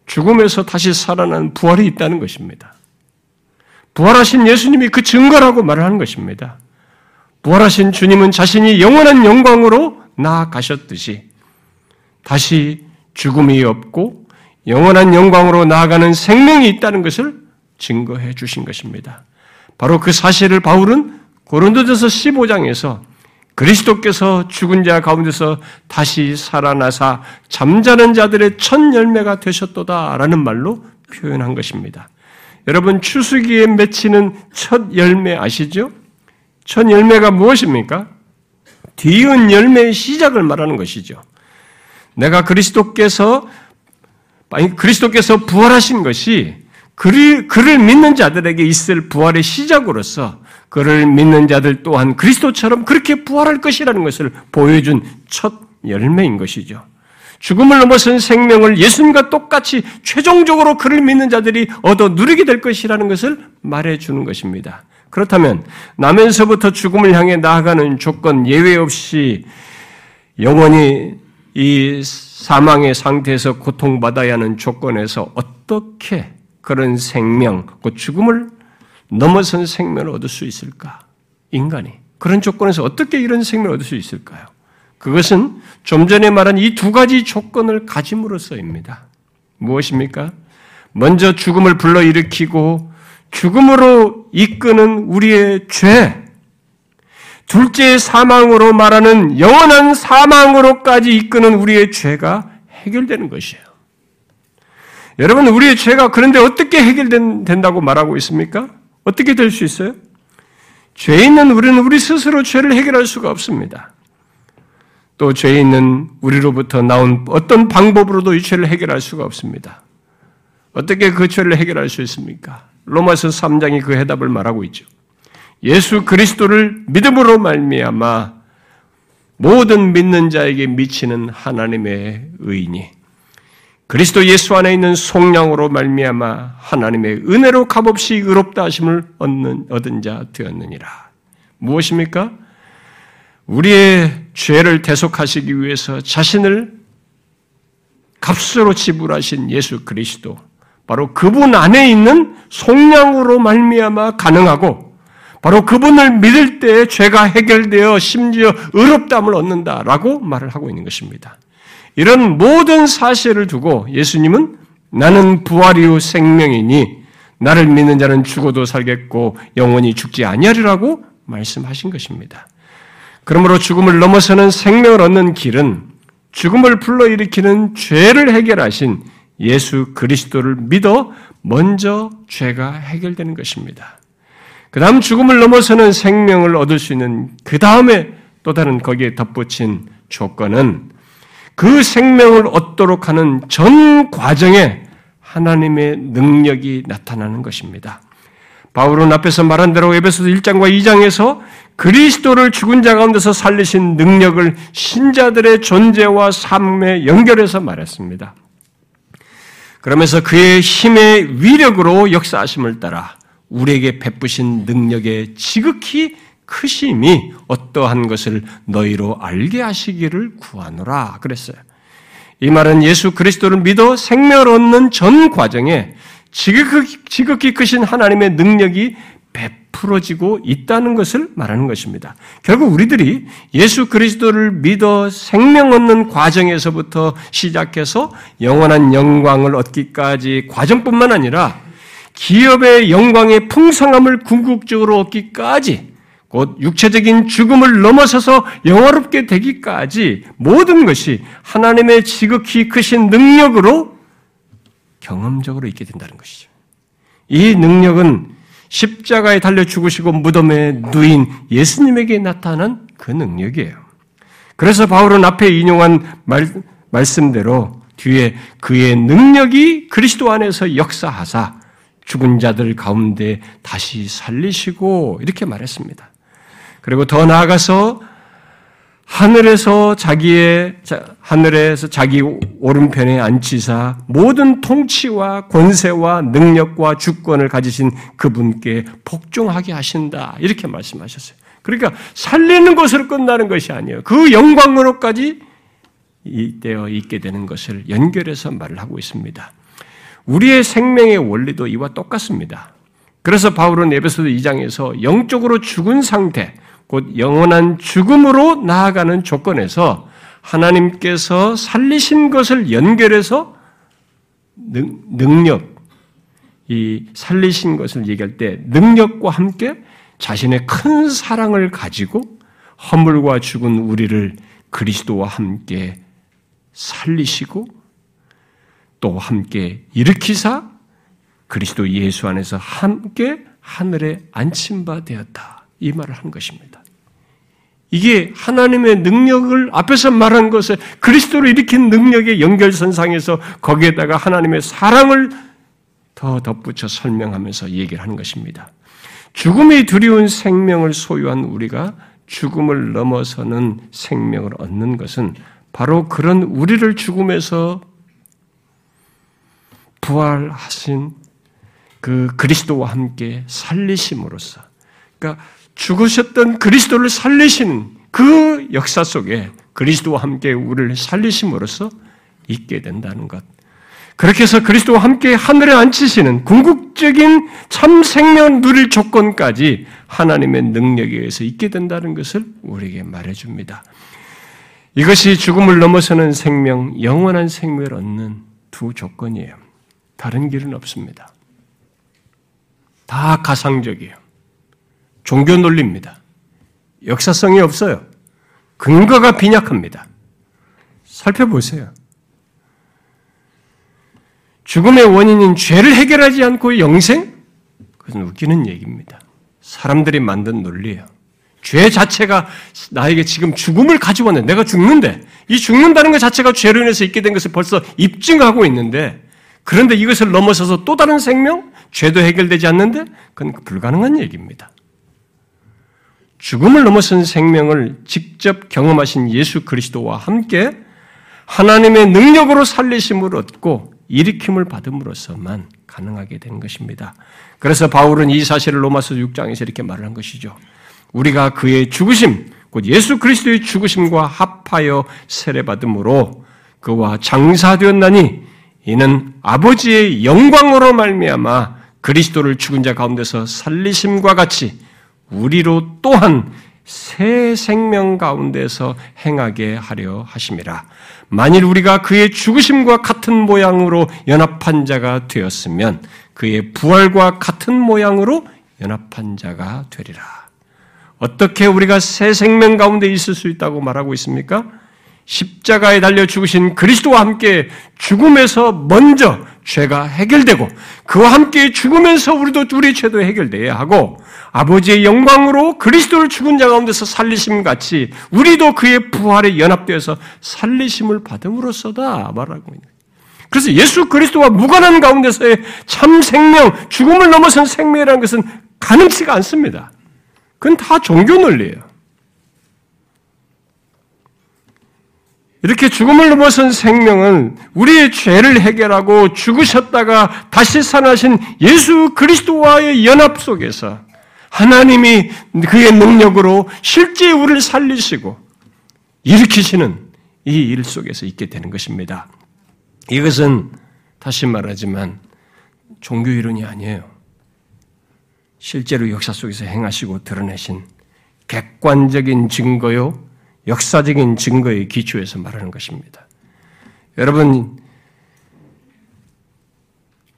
죽음에서 다시 살아난 부활이 있다는 것입니다. 부활하신 예수님이 그 증거라고 말을 하는 것입니다. 부활하신 주님은 자신이 영원한 영광으로 나아가셨듯이 다시 죽음이 없고 영원한 영광으로 나아가는 생명이 있다는 것을 증거해 주신 것입니다. 바로 그 사실을 바울은 고린도전서 15장에서 그리스도께서 죽은 자 가운데서 다시 살아나사 잠자는 자들의 첫 열매가 되셨도다라는 말로 표현한 것입니다. 여러분 추수기에 맺히는 첫 열매 아시죠? 첫 열매가 무엇입니까? 뒤은 열매의 시작을 말하는 것이죠. 내가 그리스도께서 아니 그리스도께서 부활하신 것이 그를, 믿는 자들에게 있을 부활의 시작으로서 그를 믿는 자들 또한 그리스도처럼 그렇게 부활할 것이라는 것을 보여준 첫 열매인 것이죠. 죽음을 넘어선 생명을 예수님과 똑같이 최종적으로 그를 믿는 자들이 얻어 누리게 될 것이라는 것을 말해주는 것입니다. 그렇다면 나면서부터 죽음을 향해 나아가는 조건 예외 없이 영원히 이 사망의 상태에서 고통받아야 하는 조건에서 어떻게 그런 생명, 그 죽음을 넘어선 생명을 얻을 수 있을까? 인간이. 그런 조건에서 어떻게 이런 생명을 얻을 수 있을까요? 그것은 좀 전에 말한 이 두 가지 조건을 가짐으로써입니다. 무엇입니까? 먼저 죽음을 불러일으키고 죽음으로 이끄는 우리의 죄, 둘째 사망으로 말하는 영원한 사망으로까지 이끄는 우리의 죄가 해결되는 것이에요. 여러분, 우리의 죄가 그런데 어떻게 해결된다고 말하고 있습니까? 어떻게 될 수 있어요? 죄 있는 우리는 우리 스스로 죄를 해결할 수가 없습니다. 또 죄 있는 우리로부터 나온 어떤 방법으로도 이 죄를 해결할 수가 없습니다. 어떻게 그 죄를 해결할 수 있습니까? 로마서 3장이 그 해답을 말하고 있죠. 예수 그리스도를 믿음으로 말미암아 모든 믿는 자에게 미치는 하나님의 의인이 그리스도 예수 안에 있는 속량으로 말미암아 하나님의 은혜로 값없이 의롭다 하심을 얻는 얻은 자 되었느니라. 무엇입니까? 우리의 죄를 대속하시기 위해서 자신을 값으로 지불하신 예수 그리스도 바로 그분 안에 있는 속량으로 말미암아 가능하고 바로 그분을 믿을 때 죄가 해결되어 심지어 의롭담을 얻는다라고 말을 하고 있는 것입니다. 이런 모든 사실을 두고 예수님은 나는 부활이요 생명이니 나를 믿는 자는 죽어도 살겠고 영원히 죽지 아니하리라고 말씀하신 것입니다. 그러므로 죽음을 넘어서는 생명을 얻는 길은 죽음을 불러일으키는 죄를 해결하신 예수 그리스도를 믿어 먼저 죄가 해결되는 것입니다. 그 다음 죽음을 넘어서는 생명을 얻을 수 있는 그 다음에 또 다른 거기에 덧붙인 조건은 그 생명을 얻도록 하는 전 과정에 하나님의 능력이 나타나는 것입니다. 바울은 앞에서 말한 대로 에베소서 1장과 2장에서 그리스도를 죽은 자 가운데서 살리신 능력을 신자들의 존재와 삶에 연결해서 말했습니다. 그러면서 그의 힘의 위력으로 역사하심을 따라 우리에게 베푸신 능력의 지극히 크심이 어떠한 것을 너희로 알게 하시기를 구하노라 그랬어요. 이 말은 예수 그리스도를 믿어 생명을 얻는 전 과정에 지극히, 지극히 크신 하나님의 능력이 베풀어지고 있다는 것을 말하는 것입니다. 결국 우리들이 예수 그리스도를 믿어 생명 얻는 과정에서부터 시작해서 영원한 영광을 얻기까지 과정뿐만 아니라 기업의 영광의 풍성함을 궁극적으로 얻기까지 곧 육체적인 죽음을 넘어서서 영화롭게 되기까지 모든 것이 하나님의 지극히 크신 능력으로 경험적으로 있게 된다는 것이죠. 이 능력은 십자가에 달려 죽으시고 무덤에 누인 예수님에게 나타난 그 능력이에요. 그래서 바울은 앞에 인용한 말, 말씀대로 뒤에 그의 능력이 그리스도 안에서 역사하사 죽은 자들 가운데 다시 살리시고 이렇게 말했습니다. 그리고 더 나아가서 하늘에서 자기의 하늘에서 자기 오른편에 앉히사 모든 통치와 권세와 능력과 주권을 가지신 그분께 복종하게 하신다 이렇게 말씀하셨어요. 그러니까 살리는 것으로 끝나는 것이 아니에요. 그 영광으로까지 이때어 있게 되는 것을 연결해서 말을 하고 있습니다. 우리의 생명의 원리도 이와 똑같습니다. 그래서 바울은 에베소서 2장에서 영적으로 죽은 상태, 곧 영원한 죽음으로 나아가는 조건에서 하나님께서 살리신 것을 연결해서 능, 력 이 살리신 것을 얘기할 때 능력과 함께 자신의 큰 사랑을 가지고 허물과 죽은 우리를 그리스도와 함께 살리시고 또 함께 일으키사 그리스도 예수 안에서 함께 하늘에 안침바 되었다. 이 말을 한 것입니다. 이게 하나님의 능력을 앞에서 말한 것을 그리스도로 일으킨 능력의 연결선상에서 거기에다가 하나님의 사랑을 더 덧붙여 설명하면서 얘기를 하는 것입니다. 죽음이 두려운 생명을 소유한 우리가 죽음을 넘어서는 생명을 얻는 것은 바로 그런 우리를 죽음에서 부활하신 그 그리스도와 함께 살리심으로써, 그러니까 죽으셨던 그리스도를 살리시는 그 역사 속에 그리스도와 함께 우리를 살리심으로써 있게 된다는 것. 그렇게 해서 그리스도와 함께 하늘에 앉히시는 궁극적인 참 생명 누릴 조건까지 하나님의 능력에 의해서 있게 된다는 것을 우리에게 말해줍니다. 이것이 죽음을 넘어서는 생명, 영원한 생명을 얻는 두 조건이에요. 다른 길은 없습니다. 다 가상적이에요. 종교 논리입니다. 역사성이 없어요. 근거가 빈약합니다. 살펴보세요. 죽음의 원인인 죄를 해결하지 않고 영생? 그것은 웃기는 얘기입니다. 사람들이 만든 논리예요. 죄 자체가 나에게 지금 죽음을 가지고 왔는데 내가 죽는데 이 죽는다는 것 자체가 죄로 인해서 있게 된 것을 벌써 입증하고 있는데 그런데 이것을 넘어서서 또 다른 생명? 죄도 해결되지 않는데 그건 불가능한 얘기입니다. 죽음을 넘어선 생명을 직접 경험하신 예수 그리스도와 함께 하나님의 능력으로 살리심을 얻고 일으킴을 받음으로써만 가능하게 된 것입니다. 그래서 바울은 이 사실을 로마서 6장에서 이렇게 말을 한 것이죠. 우리가 그의 죽으심, 곧 예수 그리스도의 죽으심과 합하여 세례받음으로 그와 장사되었나니 이는 아버지의 영광으로 말미암아 그리스도를 죽은 자 가운데서 살리심과 같이 우리로 또한 새 생명 가운데서 행하게 하려 하심이라. 만일 우리가 그의 죽으심과 같은 모양으로 연합한 자가 되었으면 그의 부활과 같은 모양으로 연합한 자가 되리라. 어떻게 우리가 새 생명 가운데 있을 수 있다고 말하고 있습니까? 십자가에 달려 죽으신 그리스도와 함께 죽음에서 먼저 죄가 해결되고 그와 함께 죽으면서 우리도 우리의 죄도 해결돼야 하고 아버지의 영광으로 그리스도를 죽은 자 가운데서 살리심 같이 우리도 그의 부활에 연합되어서 살리심을 받음으로써다 말하고 있는. 그래서 예수 그리스도와 무관한 가운데서의 참 생명, 죽음을 넘어선 생명이라는 것은 가능치가 않습니다. 그건 다 종교 논리예요. 이렇게 죽음을 넘어선 생명은 우리의 죄를 해결하고 죽으셨다가 다시 살아나신 예수 그리스도와의 연합 속에서 하나님이 그의 능력으로 실제 우리를 살리시고 일으키시는 이 일 속에서 있게 되는 것입니다. 이것은 다시 말하지만 종교 이론이 아니에요. 실제로 역사 속에서 행하시고 드러내신 객관적인 증거요, 역사적인 증거의 기초에서 말하는 것입니다. 여러분,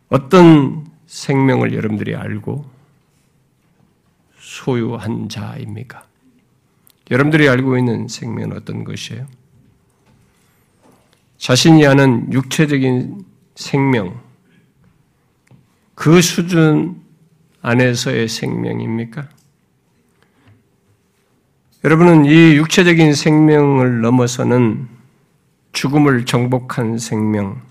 어떤 생명을 여러분들이 알고 소유한 자입니까? 여러분들이 알고 있는 생명은 어떤 것이에요? 자신이 아는 육체적인 생명, 그 수준 안에서의 생명입니까? 여러분은 이 육체적인 생명을 넘어서는 죽음을 정복한 생명,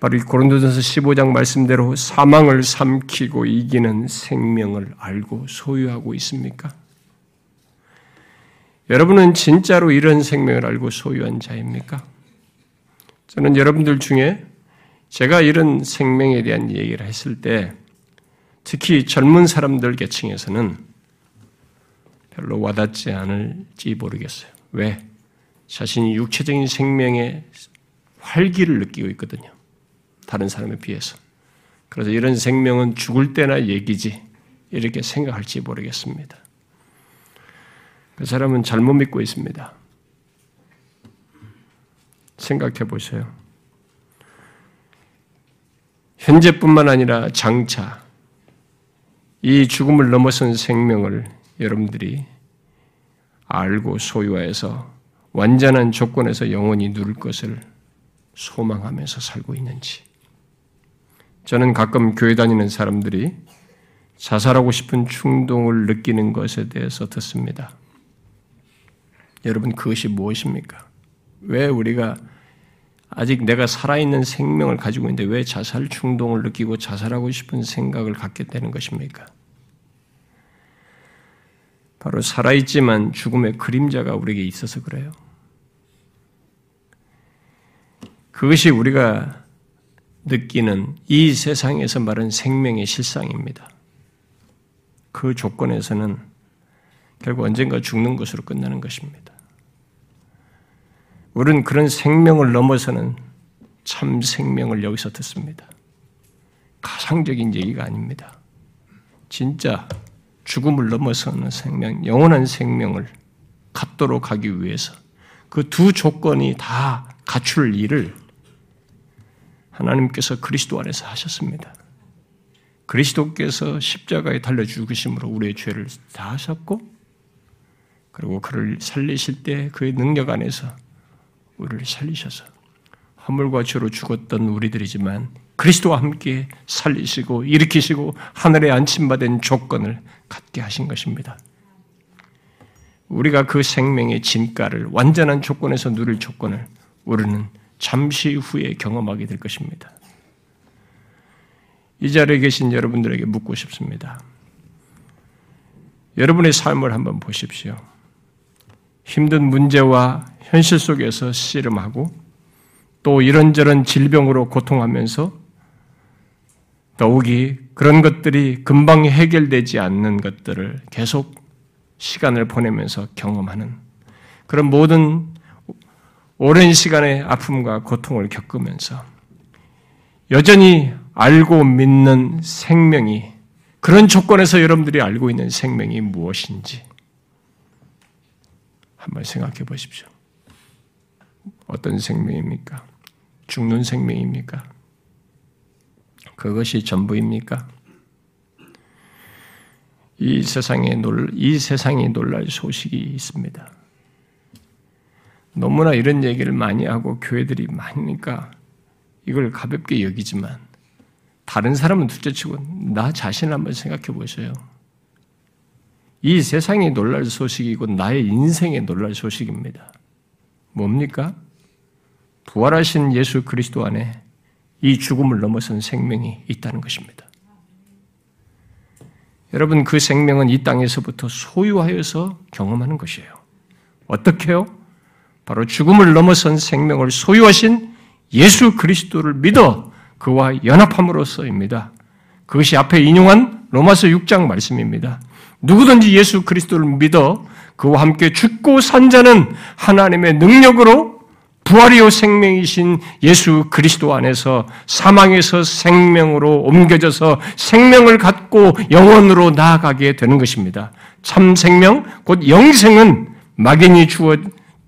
바로 이 고린도전서 15장 말씀대로 사망을 삼키고 이기는 생명을 알고 소유하고 있습니까? 여러분은 진짜로 이런 생명을 알고 소유한 자입니까? 저는 여러분들 중에 제가 이런 생명에 대한 얘기를 했을 때 특히 젊은 사람들 계층에서는 별로 와닿지 않을지 모르겠어요. 왜? 자신이 육체적인 생명의 활기를 느끼고 있거든요. 다른 사람에 비해서. 그래서 이런 생명은 죽을 때나 얘기지 이렇게 생각할지 모르겠습니다. 그 사람은 잘못 믿고 있습니다. 생각해 보세요. 현재뿐만 아니라 장차 이 죽음을 넘어선 생명을 여러분들이 알고 소유하여서 완전한 조건에서 영원히 누릴 것을 소망하면서 살고 있는지. 저는 가끔 교회 다니는 사람들이 자살하고 싶은 충동을 느끼는 것에 대해서 듣습니다. 여러분, 그것이 무엇입니까? 왜 우리가 아직 내가 살아있는 생명을 가지고 있는데 왜 자살 충동을 느끼고 자살하고 싶은 생각을 갖게 되는 것입니까? 바로 살아있지만 죽음의 그림자가 우리에게 있어서 그래요. 그것이 우리가 느끼는 이 세상에서 말하는 생명의 실상입니다. 그 조건에서는 결국 언젠가 죽는 것으로 끝나는 것입니다. 우리는 그런 생명을 넘어서는 참 생명을 여기서 듣습니다. 가상적인 얘기가 아닙니다. 진짜 죽음을 넘어서는 생명, 영원한 생명을 갖도록 하기 위해서 그 두 조건이 다 갖출 일을 하나님께서 그리스도 안에서 하셨습니다. 그리스도께서 십자가에 달려 죽으심으로 우리의 죄를 다 하셨고, 그리고 그를 살리실 때 그의 능력 안에서 우리를 살리셔서 화물과 죄로 죽었던 우리들이지만 그리스도와 함께 살리시고 일으키시고 하늘에 안침받은 조건을 갖게 하신 것입니다. 우리가 그 생명의 진가를 완전한 조건에서 누릴 조건을 우리는 잠시 후에 경험하게 될 것입니다. 이 자리에 계신 여러분들에게 묻고 싶습니다. 여러분의 삶을 한번 보십시오. 힘든 문제와 현실 속에서 씨름하고 또 이런저런 질병으로 고통하면서 더욱이 그런 것들이 금방 해결되지 않는 것들을 계속 시간을 보내면서 경험하는 그런 모든 오랜 시간의 아픔과 고통을 겪으면서 여전히 알고 믿는 생명이 그런 조건에서 여러분들이 알고 있는 생명이 무엇인지 한번 생각해 보십시오. 어떤 생명입니까? 죽는 생명입니까? 그것이 전부입니까? 이 세상에 놀, 이 세상이 놀랄 소식이 있습니다. 너무나 이런 얘기를 많이 하고 교회들이 많으니까 이걸 가볍게 여기지만 다른 사람은 둘째치고 나 자신을 한번 생각해 보세요. 이 세상이 놀랄 소식이고 나의 인생에 놀랄 소식입니다. 뭡니까? 부활하신 예수 그리스도 안에 이 죽음을 넘어선 생명이 있다는 것입니다. 여러분, 그 생명은 이 땅에서부터 소유하여서 경험하는 것이에요. 어떻게요? 바로 죽음을 넘어선 생명을 소유하신 예수 그리스도를 믿어 그와 연합함으로써입니다. 그것이 앞에 인용한 로마서 6장 말씀입니다. 누구든지 예수 그리스도를 믿어 그와 함께 죽고 산 자는 하나님의 능력으로 부활이요 생명이신 예수 그리스도 안에서 사망에서 생명으로 옮겨져서 생명을 갖고 영원으로 나아가게 되는 것입니다. 참 생명, 곧 영생은 막연히 죽어,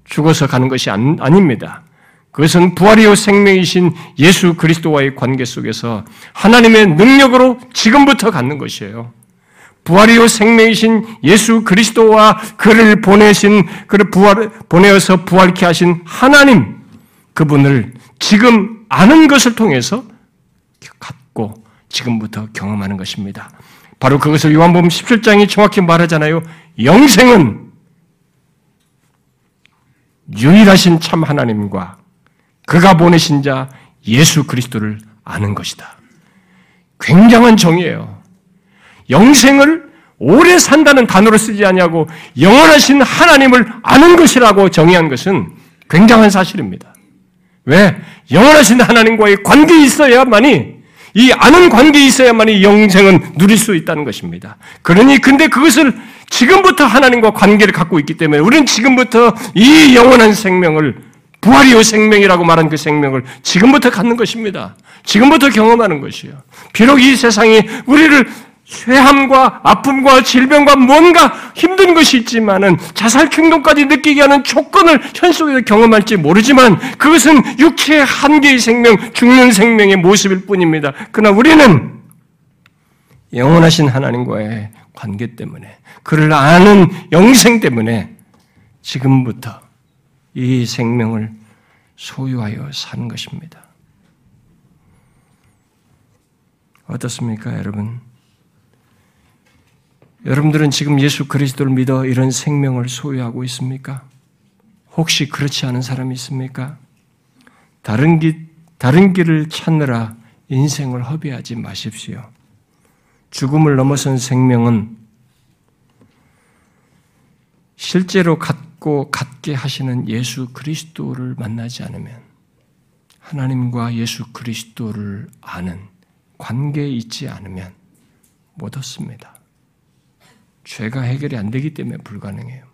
죽어서 가는 것이 아닙니다. 그것은 부활이요 생명이신 예수 그리스도와의 관계 속에서 하나님의 능력으로 지금부터 갖는 것이에요. 부활이요 생명이신 예수 그리스도와 그를 보내신 그를 부활 보내어서 부활케 하신 하나님 그분을 지금 아는 것을 통해서 갖고 지금부터 경험하는 것입니다. 바로 그것을 요한복음 17장이 정확히 말하잖아요. 영생은 유일하신 참 하나님과 그가 보내신 자 예수 그리스도를 아는 것이다. 굉장한 정의예요. 영생을 오래 산다는 단어로 쓰지 않냐고 영원하신 하나님을 아는 것이라고 정의한 것은 굉장한 사실입니다. 왜? 영원하신 하나님과의 관계에 있어야만이 이 아는 관계에 있어야만이 영생은 누릴 수 있다는 것입니다. 그러니 근데 그것을 지금부터 하나님과 관계를 갖고 있기 때문에 우리는 지금부터 이 영원한 생명을 부활이요 생명이라고 말한 그 생명을 지금부터 갖는 것입니다. 지금부터 경험하는 것이요. 비록 이 세상이 우리를 쇠함과 아픔과 질병과 뭔가 힘든 것이 있지만은 자살 충동까지 느끼게 하는 조건을 현 속에서 경험할지 모르지만 그것은 육체의 한계의 생명, 죽는 생명의 모습일 뿐입니다. 그러나 우리는 영원하신 하나님과의 관계 때문에 그를 아는 영생 때문에 지금부터 이 생명을 소유하여 사는 것입니다. 어떻습니까, 여러분? 여러분들은 지금 예수 그리스도를 믿어 이런 생명을 소유하고 있습니까? 혹시 그렇지 않은 사람이 있습니까? 다른 길, 다른 길을 찾느라 인생을 허비하지 마십시오. 죽음을 넘어선 생명은 실제로 갖고 갖게 하시는 예수 그리스도를 만나지 않으면 하나님과 예수 그리스도를 아는 관계에 있지 않으면 못 얻습니다. 죄가 해결이 안 되기 때문에 불가능해요.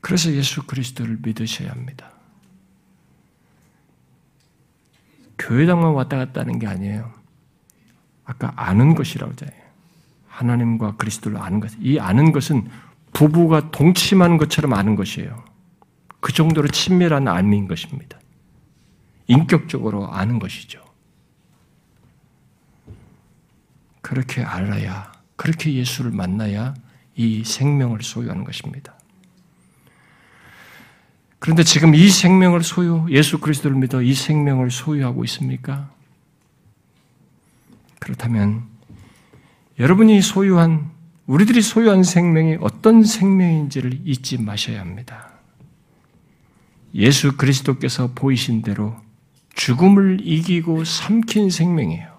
그래서 예수 그리스도를 믿으셔야 합니다. 교회당만 왔다 갔다 하는 게 아니에요. 아까 아는 것이라고 하잖아요. 하나님과 그리스도를 아는 것. 이 아는 것은 부부가 동침하는 것처럼 아는 것이에요. 그 정도로 친밀한 안인 것입니다. 인격적으로 아는 것이죠. 그렇게 알아야 그렇게 예수를 만나야 이 생명을 소유하는 것입니다. 그런데 지금 이 생명을 소유, 예수 그리스도를 믿어 이 생명을 소유하고 있습니까? 그렇다면 여러분이 소유한 우리들이 소유한 생명이 어떤 생명인지를 잊지 마셔야 합니다. 예수 그리스도께서 보이신 대로 죽음을 이기고 삼킨 생명이에요.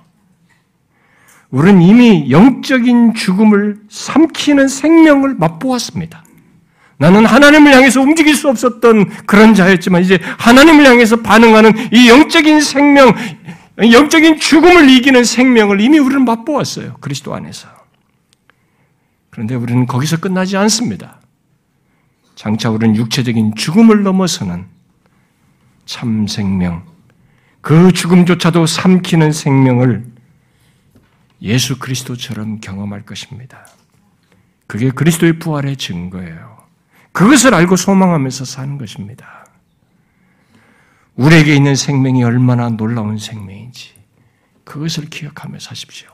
우리는 이미 영적인 죽음을 삼키는 생명을 맛보았습니다. 나는 하나님을 향해서 움직일 수 없었던 그런 자였지만 이제 하나님을 향해서 반응하는 이 영적인 생명, 영적인 죽음을 이기는 생명을 이미 우리는 맛보았어요. 그리스도 안에서. 그런데 우리는 거기서 끝나지 않습니다. 장차 우리는 육체적인 죽음을 넘어서는 참 생명, 그 죽음조차도 삼키는 생명을 예수 그리스도처럼 경험할 것입니다. 그게 그리스도의 부활의 증거예요. 그것을 알고 소망하면서 사는 것입니다. 우리에게 있는 생명이 얼마나 놀라운 생명인지 그것을 기억하며 사십시오.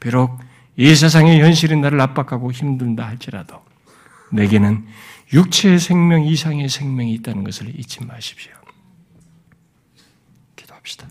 비록 이 세상의 현실이 나를 압박하고 힘든다 할지라도 내게는 육체의 생명 이상의 생명이 있다는 것을 잊지 마십시오. 기도합시다.